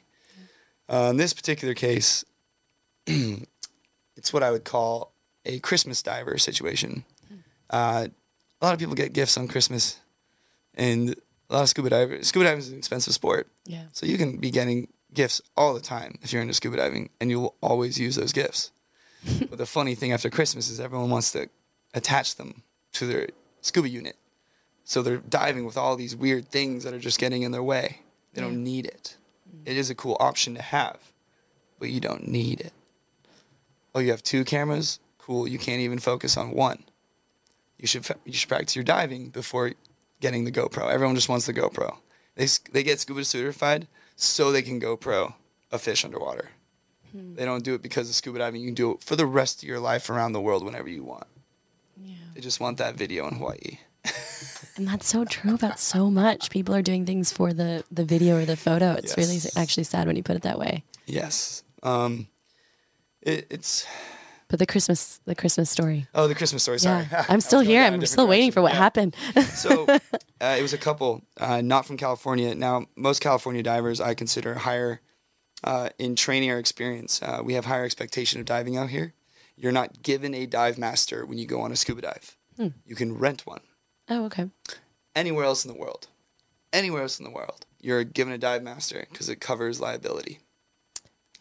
Uh, in this particular case, it's what I would call a Christmas diver situation. Uh, a lot of people get gifts on Christmas, and a lot of scuba divers. Scuba diving is an expensive sport,
yeah.
so you can be getting gifts all the time if you're into scuba diving, and you'll always use those gifts. but the funny thing after Christmas is everyone wants to attach them to their scuba unit. So they're diving with all these weird things that are just getting in their way. They don't need it. Mm. It is a cool option to have, but you don't need it. Oh, you have two cameras? Cool. You can't even focus on one. You should you should practice your diving before getting the GoPro. Everyone just wants the GoPro. They they get scuba certified so they can GoPro a fish underwater. They don't do it because of scuba diving. You can do it for the rest of your life around the world whenever you want.
Yeah.
They just want that video in Hawaii.
And that's so true about so much. People are doing things for the, the video or the photo. It's really actually sad when you put it that way.
Yes. Um, it, it's
But the Christmas, the Christmas story.
Oh, the Christmas story. Sorry,
Yeah, I'm still here. I'm still waiting for what.
Yeah.
happened.
so uh, it was a couple, uh, not from California. Now, most California divers I consider higher uh, in training or experience. Uh, we have higher expectation of diving out here. You're not given a dive master when you go on a scuba dive. You can rent one
oh, okay.
anywhere else in the world. Anywhere else in the world, you're given a dive master because it covers liability.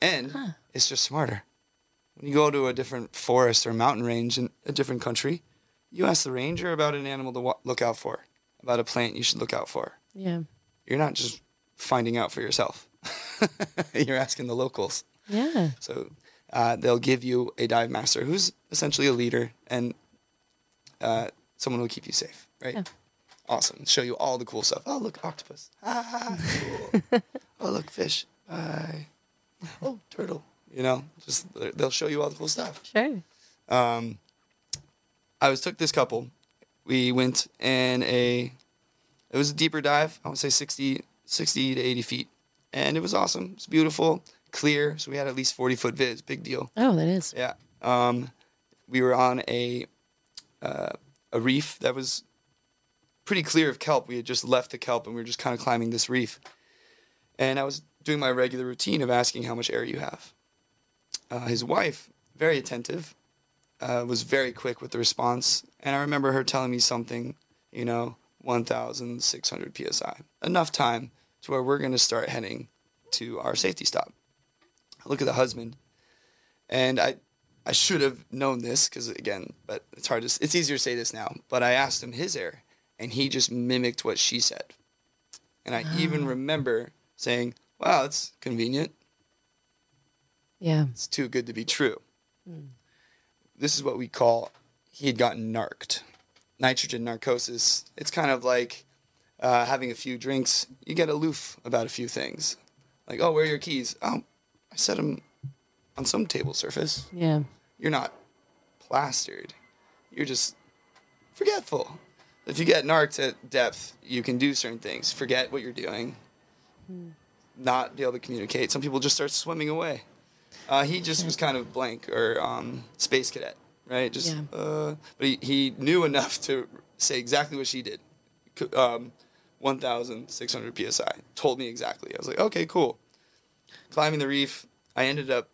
And it's just smarter. When you go to a different forest or mountain range in a different country, you ask the ranger about an animal to wa- look out for, about a plant you should look out for.
Yeah.
You're not just finding out for yourself. you're asking the locals.
Yeah.
So uh, they'll give you a dive master who's essentially a leader and uh, someone who will keep you safe, right?
Yeah.
Awesome. Show you all the cool stuff. Oh, look, octopus. Ah, cool. oh, look, fish. Bye. Oh, turtle. You know, just they'll show you all the cool stuff.
Sure.
Um, I was took this couple. We went in a, it was a deeper dive. I would say 60, 60 to 80 feet. And it was awesome. It's beautiful, clear. So we had at least 40 foot viz. Big deal.
Oh, that is.
Yeah. Um, we were on a uh, a reef that was pretty clear of kelp. We had just left the kelp and we were just kind of climbing this reef. And I was doing my regular routine of asking how much air you have. Uh, his wife, very attentive, uh, was very quick with the response. And I remember her telling me something, you know, 1,600 psi. Enough time to where we're going to start heading to our safety stop. I look at the husband, and I, I should have known this because again, but it's hard to. It's easier to say this now. But I asked him his air, and he just mimicked what she said. And I even ah. remember saying, "Wow, that's convenient.
Yeah.
It's too good to be true." Hmm. This is what we call he had gotten narked, nitrogen narcosis. It's kind of like uh, having a few drinks. You get aloof about a few things, like, "Oh, where are your keys?" Oh, I set them on some table surface
Yeah.
you're not plastered. You're just forgetful. If you get narked at depth, you can do certain things. Forget what you're doing. Not be able to communicate. Some people just start swimming away. Uh, he just was kind of blank or um, space cadet, right? Just,
Yeah.
uh, but he, he knew enough to say exactly what she did. Um, 1,600 psi. Told me exactly. I was like, okay, cool. Climbing the reef, I ended up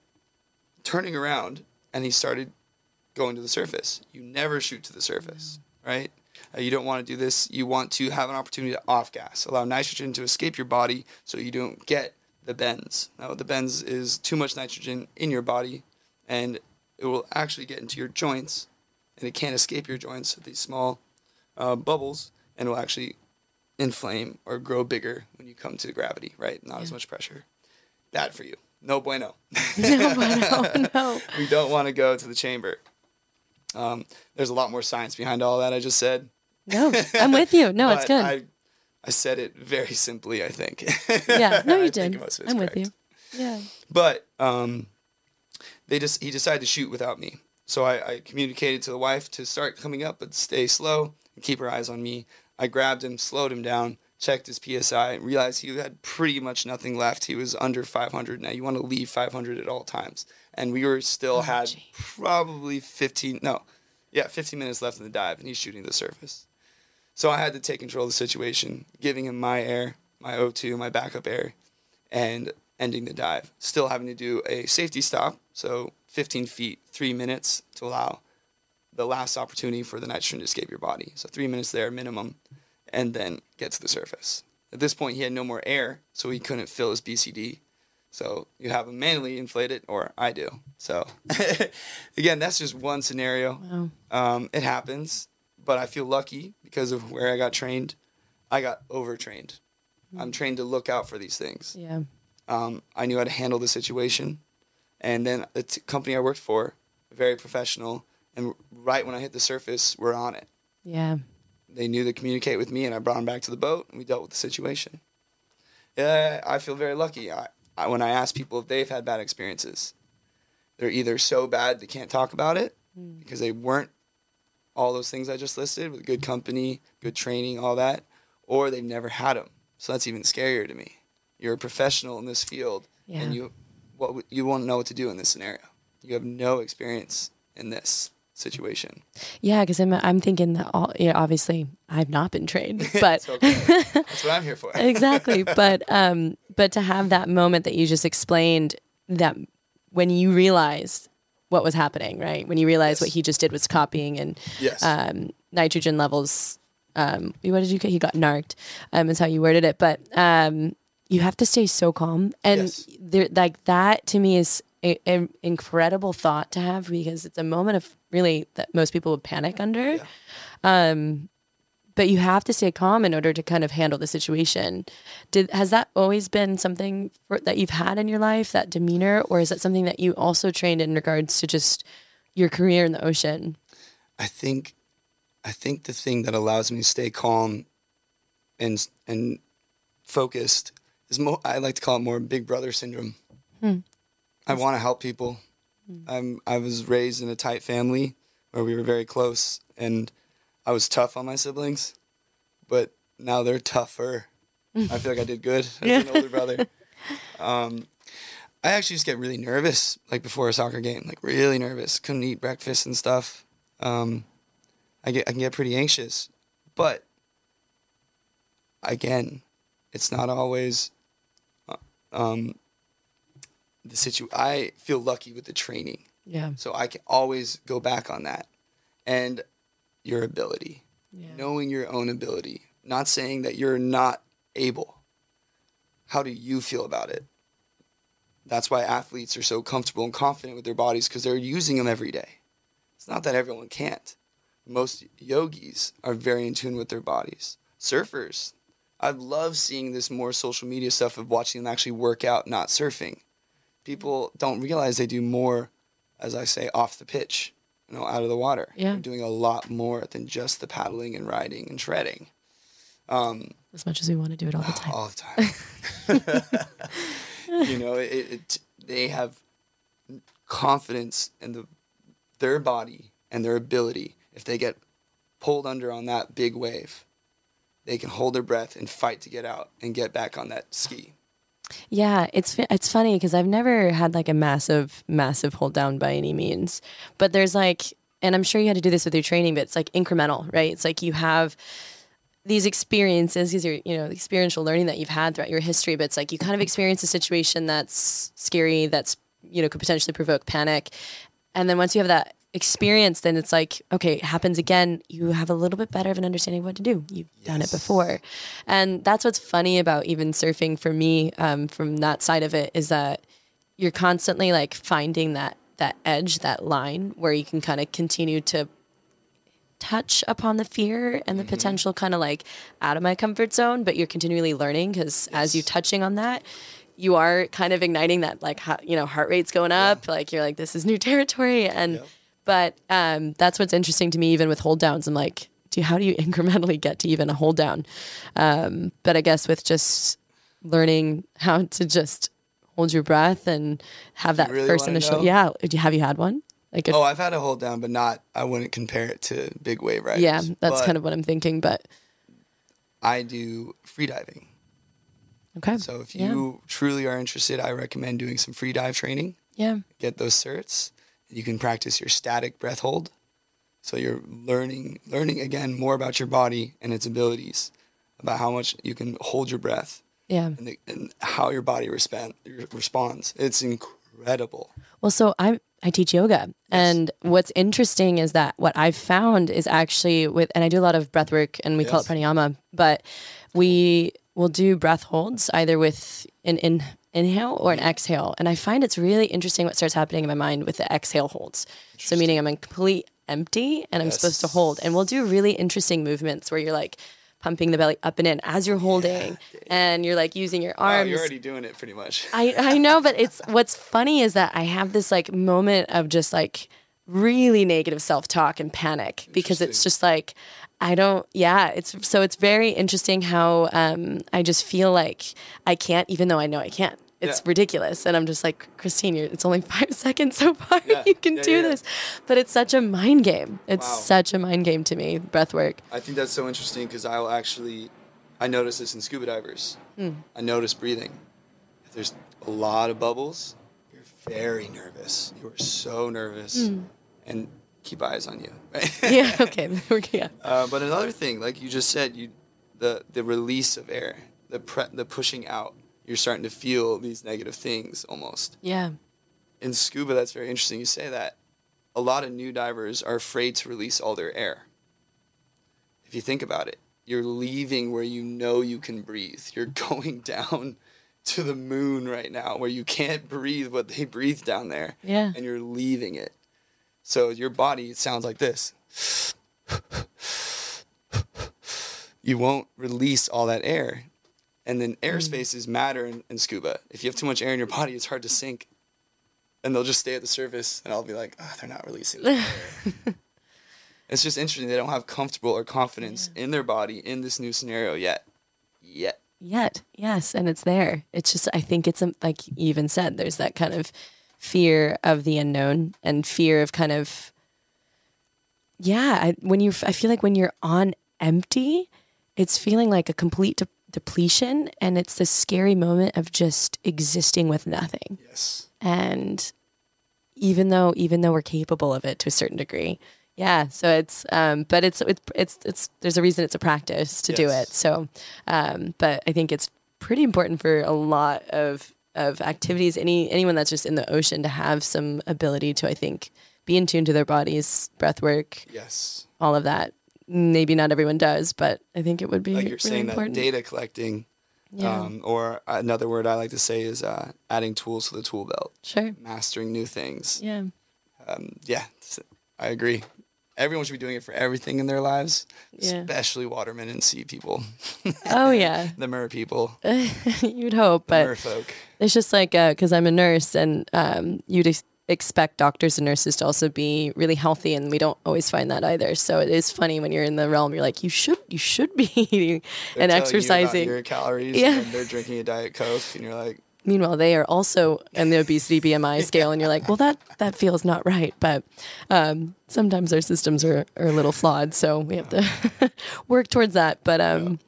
turning around and he started going to the surface. You never shoot to the surface, right? Uh, you don't want to do this. You want to have an opportunity to off gas, allow nitrogen to escape your body so you don't get the bends. Now, the bends is too much nitrogen in your body and it will actually get into your joints and it can't escape your joints, these small uh, bubbles, and will actually inflame or grow bigger when you come to gravity, right? Not as much pressure. Bad for you. No bueno.
No, no, no.
we don't want to go to the chamber. Um, there's a lot more science behind all that I just said.
No, I'm with you. No, it's good.
I, I said it very simply, I think.
yeah. No, you did.
most of it's
I'm with
correct.
you. Yeah.
But um, they just he decided to shoot without me. So I, I communicated to the wife to start coming up, but stay slow and keep her eyes on me. I grabbed him, slowed him down, checked his psi, realized he had pretty much nothing left. He was under 500. Now you want to leave 500 at all times, and we were still oh, had
gee.
probably 15 no, yeah, 15 minutes left in the dive, and he's shooting the surface. So I had to take control of the situation, giving him my air, my O2, my backup air, and ending the dive. Still having to do a safety stop, so 15 feet, three minutes to allow the last opportunity for the nitrogen to escape your body. So three minutes there minimum, and then get to the surface. At this point, he had no more air, so he couldn't fill his BCD. So you have him manually inflate it, or I do. So again, that's just one scenario.
Wow.
Um, it happens, but I feel lucky because of where I got trained. I got overtrained. I'm trained to look out for these things.
Yeah.
Um, I knew how to handle the situation, and then the t- company I worked for, very professional, and right when I hit the surface, we're on it.
Yeah.
They knew to communicate with me, and I brought them back to the boat, and we dealt with the situation. Yeah, I feel very lucky. I, I, when I ask people if they've had bad experiences, they're either so bad they can't talk about it hmm. because they weren't all those things I just listed with good company, good training, all that, or they've never had them. So that's even scarier to me. You're a professional in this field,
Yeah.
and you what you won't know what to do in this scenario. You have no experience in this situation.
Yeah, because I'm I'm thinking that all yeah, obviously I've not been trained, but.
That's what I'm here for.
exactly. But um, but to have that moment that you just explained that when you realized what was happening, right? When you realized
Yes.
what he just did was copying and
Yes.
um, nitrogen levels. Um, what did you? get? He got narked. Um, is how you worded it. But um, you have to stay so calm, and
Yes.
there, like that to me is an incredible thought to have because it's a moment of really that most people would panic under.
Yeah.
Um, but you have to stay calm in order to kind of handle the situation. Did has that always been something for, that you've had in your life, that demeanor, or is that something that you also trained in regards to just your career in the ocean?
I think I think the thing that allows me to stay calm and and focused is more I like to call it more big brother syndrome. I want to help people. I'm I was raised in a tight family where we were very close and I was tough on my siblings, but now they're tougher. I feel like I did good as an older brother. Um, I actually just get really nervous, like before a soccer game, like really nervous. Couldn't eat breakfast and stuff. Um, I get I can get pretty anxious, but again, it's not always uh, um, the situ. I feel lucky with the training,
Yeah.
so I can always go back on that, and your ability,
Yeah.
knowing your own ability. Not saying that you're not able. How do you feel about it? That's why athletes are so comfortable and confident with their bodies because they're using them every day. It's not that everyone can't. Most yogis are very in tune with their bodies. Surfers, I love seeing this more social media stuff of watching them actually work out, not surfing. People don't realize they do more, as I say, off the pitch, you know, out of the water.
Yeah.
They're doing a lot more than just the paddling and riding and shredding. Um,
As much as we want to do it all the time.
all the time. you know, it, it they have confidence in the their body and their ability. If they get pulled under on that big wave, they can hold their breath and fight to get out and get back on that ski.
Yeah, it's it's funny because I've never had like a massive massive hold down by any means, but there's like, and I'm sure you had to do this with your training, but it's like incremental, right? It's like you have these experiences, these are you know the experiential learning that you've had throughout your history, but it's like you kind of experience a situation that's scary, that's you know could potentially provoke panic, and then once you have that experience, then it's like okay, it happens again. You have a little bit better of an understanding of what to do. You've done it before, and that's what's funny about even surfing for me um, from that side of it is that you're constantly like finding that that edge, that line where you can kind of continue to touch upon the fear and the potential kind of like out of my comfort zone, but you're continually learning because as you're touching on that, you are kind of igniting that like you know heart rate's going up, like you're like this is new territory, and
Yep.
But um, that's what's interesting to me even with hold downs. I'm like, do how do you incrementally get to even a hold down? Um, but I guess with just learning how to just hold your breath and have that
really
first initial
know?
yeah. Have you had one? Like a,
Oh, I've had a hold down, but not. I wouldn't compare it to big wave riders.
yeah, that's kind of what I'm thinking. But
I do free diving.
okay,
So if
Yeah.
you truly are interested, I recommend doing some free dive training.
yeah,
get those certs. You can practice your static breath hold. So you're learning learning again more about your body and its abilities, about how much you can hold your breath
yeah.
and, the, and how your body respond, responds. It's incredible.
Well, so I I teach yoga, and what's interesting is that what I've found is actually with, and I do a lot of breath work, and we call it pranayama, but we will do breath holds either with an in, inhale or an exhale, and I find it's really interesting what starts happening in my mind with the exhale holds. So meaning I'm in complete empty and I'm supposed to hold, and we'll do really interesting movements where you're like pumping the belly up and in as you're holding, and you're like using your
Wow,
arms.
you're already doing it pretty much.
I, I know, but it's what's funny is that I have this like moment of just like really negative self talk and panic because it's just like I don't yeah, it's so it's very interesting how um I just feel like I can't even though I know I can't. It's
Yeah.
ridiculous. And I'm just like, Christine, you're, it's only five seconds so far.
Yeah.
You can
Yeah,
do this. But it's such a mind game. It's
Wow.
such a mind game to me, breath work.
I think that's so interesting because I will actually, I notice this in scuba divers.
Hmm.
I notice breathing. If there's a lot of bubbles, you're very nervous. You are so nervous.
Hmm.
and keep eyes on you. Right?
yeah. Okay. yeah.
Uh, but another thing, like you just said, you the the release of air, the pre- the pushing out. You're starting to feel these negative things almost.
Yeah.
In scuba, that's very interesting. You say that. A lot of new divers are afraid to release all their air. If you think about it, you're leaving where you know you can breathe. You're going down to the moon right now where you can't breathe what they breathe down there.
Yeah.
And you're leaving it. So your body it sounds like this. you won't release all that air. And then airspaces matter in, in scuba. If you have too much air in your body, it's hard to sink. And they'll just stay at the surface, and I'll be like, oh, they're not releasing. air." it's just interesting. They don't have comfortable or confidence in their body in this new scenario yet. Yet.
Yet, yes, and it's there. It's just I think it's um, like you even said. There's that kind of fear of the unknown and fear of kind of yeah. I, when you, I feel like when you're on empty, it's feeling like a complete de- depletion, and it's this scary moment of just existing with nothing.
Yes.
and even though even though we're capable of it to a certain degree yeah so it's um but it's it's it's, it's there's a reason it's a practice to do it so um but i think it's pretty important for a lot of of activities any anyone that's just in the ocean to have some ability to i think be in tune to their bodies breath work
Yes.
all of that maybe not everyone does but i think it would be
Like you're
really
saying
important
that data collecting,
yeah
um, or another word I like to say is uh, adding tools to the tool belt,
sure
mastering new things.
yeah
Um, yeah, I agree. Everyone should be doing it for everything in their lives,
Yeah.
especially watermen and sea people,
oh yeah
the mer people,
you'd hope
the
but
mer folk.
It's just like because I'm a nurse, and um, you'd ex- expect doctors and nurses to also be really healthy, and we don't always find that either. So it is funny when you're in the realm. You're like, you should, you should be eating
They're
and
telling you
exercising.
your calories,
Yeah.
and they're drinking a diet coke, and you're like,
Meanwhile, they are also in the obesity BMI scale, and you're like, well, that that feels not right. But um, sometimes our systems are, are a little flawed, so we have to work towards that. But um,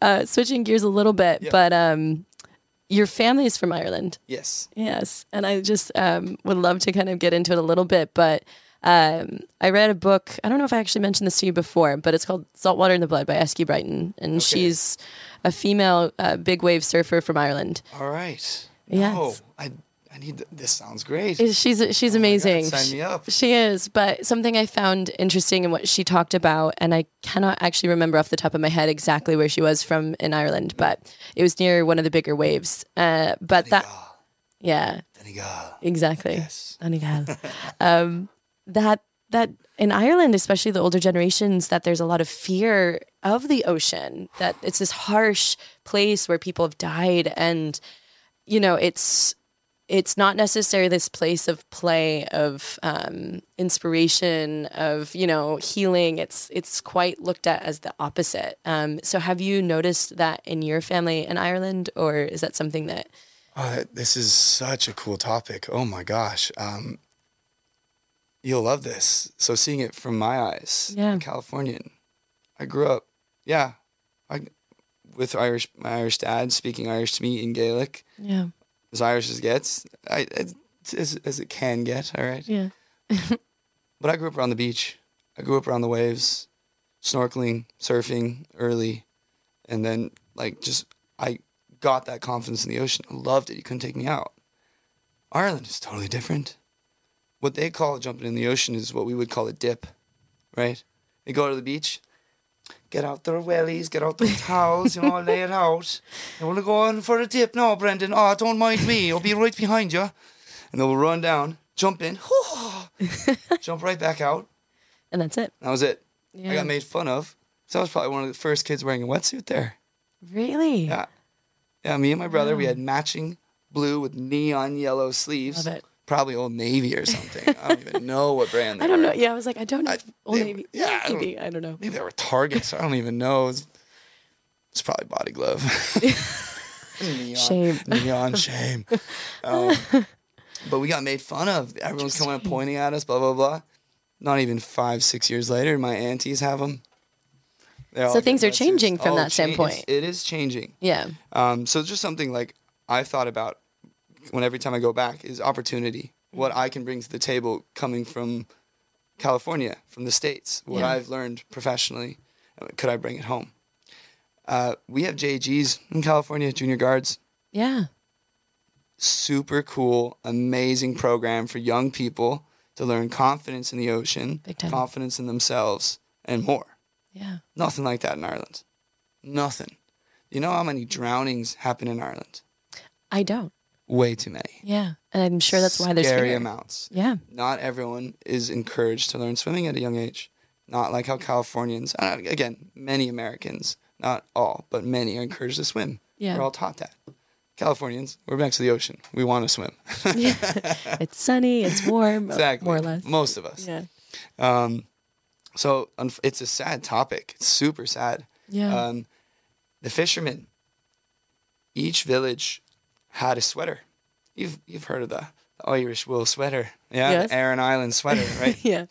uh, switching gears a little bit,
Yeah.
but um, your family is from Ireland.
yes,
Yes, and I just um, would love to kind of get into it a little bit, but um, I read a book. I don't know if I actually mentioned this to you before, but it's called Saltwater in the Blood by Easkey Britton, and she's a female uh, big wave surfer from Ireland.
all right.
Yes.
Oh, I, I need. th- This sounds great.
She's she's
Oh my God,
amazing.
sign me up.
She is, but something I found interesting in what she talked about, and I cannot actually remember off the top of my head exactly where she was from in Ireland, but it was near one of the bigger waves. Uh, but that, yeah,
Donegal.
exactly.
Yes.
Donegal. um, that that in Ireland, especially the older generations, that there's a lot of fear of the ocean. That it's this harsh place where people have died, and you know, it's it's not necessarily this place of play, of um, inspiration, of you know, healing. It's it's quite looked at as the opposite. Um, so, have you noticed that in your family in Ireland, or is that something that
Oh, this is such a cool topic. Oh my gosh. Um, you'll love this. So seeing it from my eyes,
Yeah.
a Californian, I grew up, yeah, I, with Irish, my Irish dad speaking Irish to me in Gaelic,
yeah
as Irish as gets, I, as, as it can get, all right.
yeah
But I grew up around the beach. I grew up around the waves, snorkeling, surfing early, and then like just I got that confidence in the ocean. I loved it. You couldn't take me out. Ireland is totally different. What they call jumping in the ocean is what we would call a dip, right? They go to the beach, get out their wellies, get out their towels, you know, lay it out. They want to go on for a dip. No, Brendan. Oh, don't mind me. I'll be right behind you. And they'll run down, jump in, jump right back out.
and that's it.
That was it.
Yeah.
I got made fun of. So I was probably one of the first kids wearing a wetsuit there.
Really?
Yeah. Yeah, me and my brother, we had matching blue with neon yellow sleeves.
Love it.
Probably Old Navy or something. I don't even know what brand they
I don't
were.
know. Yeah, I was like, I don't know.
I-
Old
they-
Navy.
yeah, I don't-
maybe. I don't know.
Maybe they were Targets. I don't even know. It's, it's probably Body Glove. neon,
Shame.
Neon shame. Um, but we got made fun of. Everyone's coming up pointing at us, blah, blah, blah. Not even five, six years later, my aunties have them.
So things are changing from that standpoint.
It is changing.
Yeah.
Um, so just something like I've thought about when every time I go back is opportunity. What I can bring to the table coming from California from the states. What
Yeah.
I've learned professionally, uh, could I bring it home? Uh, we have JGs in California, junior guards.
Yeah.
Super cool, amazing program for young people to learn confidence in the ocean, confidence in themselves, and more.
Yeah.
Nothing like that in Ireland. Nothing. You know how many drownings happen in Ireland?
I don't.
Way too many.
Yeah. And I'm sure that's why there's
scary amounts.
Yeah.
Not everyone is encouraged to learn swimming at a young age. Not like how Californians, uh, again, many Americans, not all, but many are encouraged to swim.
Yeah.
We're all taught that. Californians, we're next to the ocean. We want to swim. yeah.
It's sunny, it's warm,
exactly.
more or less.
Most of us.
Yeah.
Um, so it's a sad topic. It's super sad.
Yeah.
Um, the fishermen, each village had a sweater. You've you've heard of the, the Irish wool sweater, yeah,
Yes.
the Aran Island sweater, right?
yeah.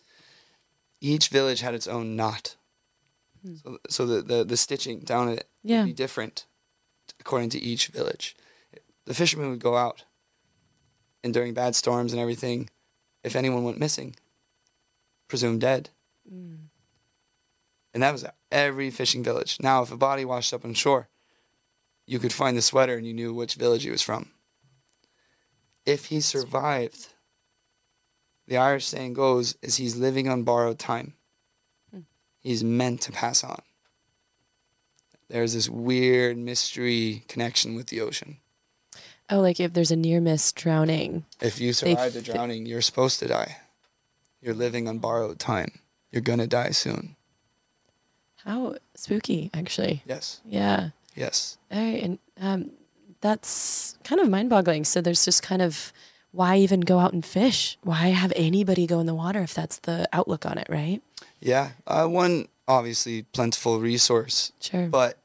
each village had its own knot. Hmm. So, so the, the, the stitching down it
Yeah.
would be different according to each village. The fishermen would go out, and during bad storms and everything, if anyone went missing, presumed dead. Hmm. And that was every fishing village. Now, if a body washed up on shore, you could find the sweater and you knew which village he was from. If he survived, the Irish saying goes, is he's living on borrowed time. Hmm. He's meant to pass on. There's this weird mystery connection with the ocean.
Oh, like if there's a near miss drowning.
If you survive the drowning, you're supposed to die. You're living on borrowed time. You're gonna die soon.
How spooky, actually.
Yes.
Yeah.
Yes.
All right. And um, that's kind of mind boggling. So there's just kind of why even go out and fish? Why have anybody go in the water if that's the outlook on it, right?
Yeah. Uh, one obviously plentiful resource,
Sure.
but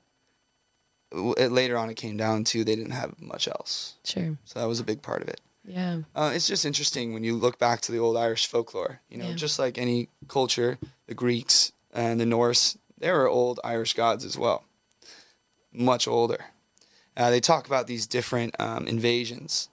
it, later on it came down to they didn't have much else.
sure.
So that was a big part of it.
Yeah.
Uh, it's just interesting when you look back to the old Irish folklore. You know,
Yeah.
just like any culture, the Greeks and the Norse, they were old Irish gods as well, much older. Uh, they talk about these different um, invasions.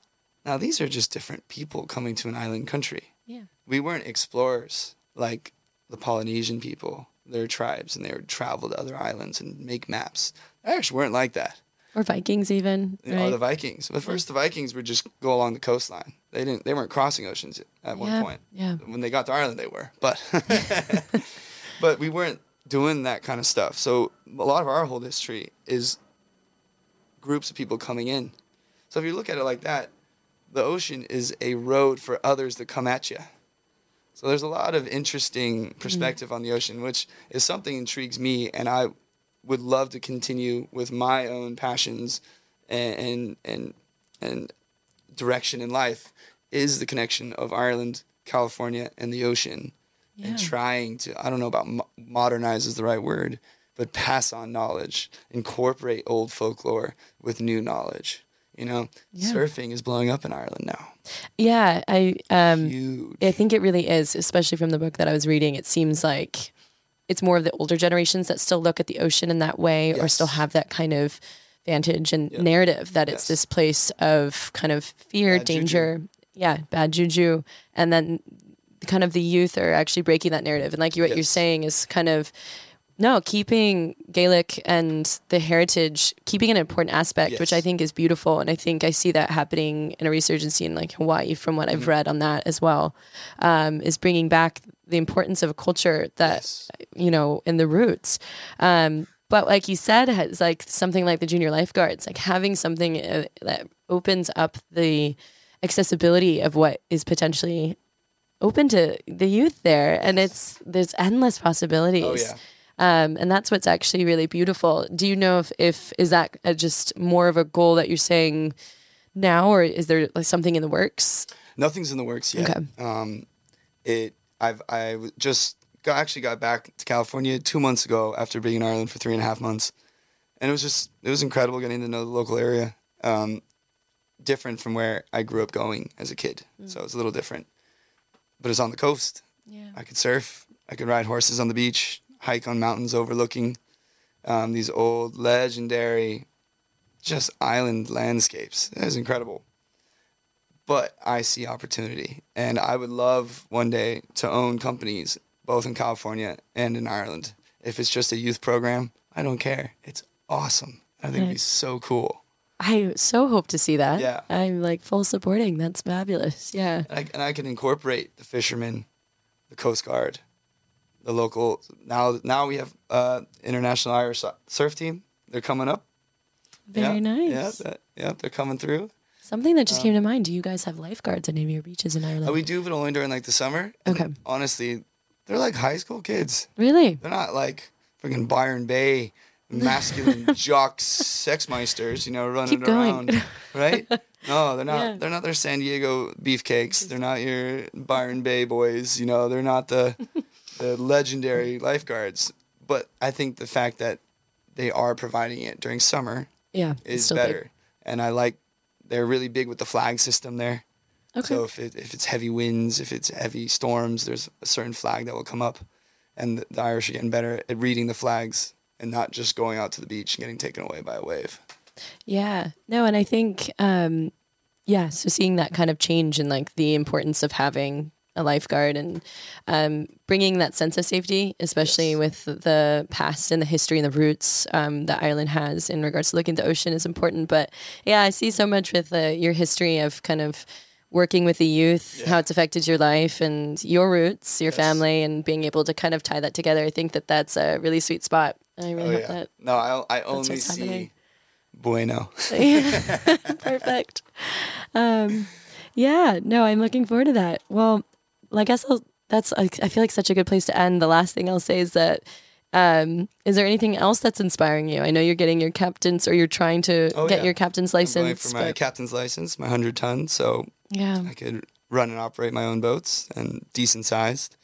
Now, these are just different people coming to an island country.
Yeah.
We weren't explorers like the Polynesian people, their tribes, and they would travel to other islands and make maps. The actually weren't like that
Or Vikings even,
you know,
right?
the Vikings. But first, the Vikings would just go along the coastline. They didn't. They weren't crossing oceans at one
yeah.
point.
Yeah.
When they got to Ireland, they were. But but we weren't doing that kind of stuff. So a lot of our whole history is groups of people coming in. So if you look at it like that, the ocean is a road for others to come at you. So there's a lot of interesting mm-hmm. perspective on the ocean, which is something intrigues me, and I would love to continue with my own passions and and and, and direction in life is the connection of Ireland, California, and the ocean,
Yeah.
and trying to I don't know about mo- modernize is the right word, but pass on knowledge, incorporate old folklore with new knowledge. You know,
Yeah.
surfing is blowing up in Ireland now.
Yeah. I um
Huge.
I think it really is, especially from the book that I was reading. It seems like it's more of the older generations that still look at the ocean in that way or still have that kind of vantage and
Yep.
narrative that it's
Yes.
this place of kind of fear,
Bad juju.
danger, yeah, bad juju. And then kind of the youth are actually breaking that narrative. And like you, what you're saying is kind of no, keeping Gaelic and the heritage, keeping an important aspect, which I think is beautiful. And I think I see that happening in a resurgency in like Hawaii from what
Mm-hmm.
I've read on that as well, um, is bringing back the importance of a culture that,
Yes.
you know, in the roots. Um, but like you said, it's like something like the junior lifeguards, like having something uh, that opens up the accessibility of what is potentially open to the youth there. And it's, there's endless possibilities.
Oh yeah.
Um, and that's what's actually really beautiful. Do you know if, if is that just more of a goal that you're saying now, or is there like something in the works?
Nothing's in the works yet.
Okay.
Um, it. I've. I just got, actually got back to California two months ago after being in Ireland for three and a half months, and it was just it was incredible getting to know the local area. Um, different from where I grew up going as a kid, so it was a little different. But it's on the coast.
Yeah.
I could surf. I could ride horses on the beach, hike on mountains overlooking um, these old legendary, just island landscapes. It was incredible. but I see opportunity, and I would love one day to own companies both in California and in Ireland. If it's just a youth program, I don't care. It's awesome. I think it'd be so cool.
I so hope to see that.
Yeah.
I'm like full supporting. That's fabulous. Yeah.
And I, and I can incorporate the fishermen, the Coast Guard, the local. Now, now we have uh, international Irish surf team. They're coming up.
Very
yeah,
nice.
Yeah, that, yeah, they're coming through.
Something that just came to mind. Do you guys have lifeguards on any of your beaches in Ireland?
Uh, we do, but only during like the summer. And
Okay.
honestly, they're like high school kids.
really?
They're not like freaking Byron Bay masculine jock sexmeisters, you know, running
Keep going.
around, right? No, they're not.
Yeah.
They're not their San Diego beefcakes. They're not your Byron Bay boys. You know, they're not the the legendary lifeguards. But I think the fact that they are providing it during summer
Yeah.
is
still big.
better, and I like. They're really big with the flag system there.
Okay.
So if it, if it's heavy winds, if it's heavy storms, there's a certain flag that will come up, and the, the Irish are getting better at reading the flags and not just going out to the beach and getting taken away by a wave.
Yeah. No, and I think, um, yeah, so seeing that kind of change in like the importance of having a lifeguard and um, bringing that sense of safety, especially
Yes.
with the past and the history and the roots um, that Ireland has in regards to looking at the ocean is important. But yeah, I see so much with uh, your history of kind of working with the youth,
Yeah.
how it's affected your life and your roots, your
Yes.
family, and being able to kind of tie that together. I think that that's a really sweet spot. I really
Oh
hope
yeah.
that
No, I I only see
happening.
bueno.
Perfect. Um, yeah, no, I'm looking forward to that. Well, I guess I'll, that's, I, I feel like such a good place to end. The last thing I'll say is that, um, is there anything else that's inspiring you? I know you're getting your captain's or you're trying to
Oh,
get
yeah.
your captain's
I'm going
license.
for my
but-
captain's license, my hundred ton, so
yeah.
I could run and operate my own boats and decent sized.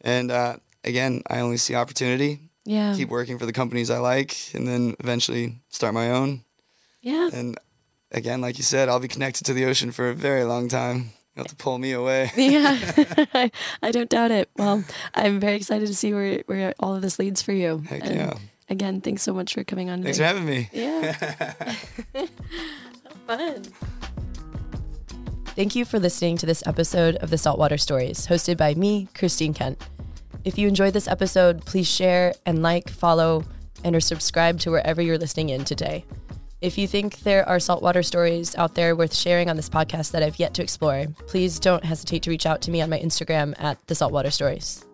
And uh, again, I only see opportunity.
Yeah.
Keep working for the companies I like, and then eventually start my own.
yeah.
And again, like you said, I'll be connected to the ocean for a very long time. You'll have to pull me away.
yeah, I, I don't doubt it. Well, I'm very excited to see where, where all of this leads for you.
Heck
And
yeah.
Again, thanks so much for coming on.
Thanks
today.
for having me.
Yeah. Fun. Thank you for listening to this episode of the Saltwater Stories, hosted by me, Christine Kent. If you enjoyed this episode, please share and like, follow, and or subscribe to wherever you're listening in today. If you think there are saltwater stories out there worth sharing on this podcast that I've yet to explore, please don't hesitate to reach out to me on my Instagram at the Saltwater Stories.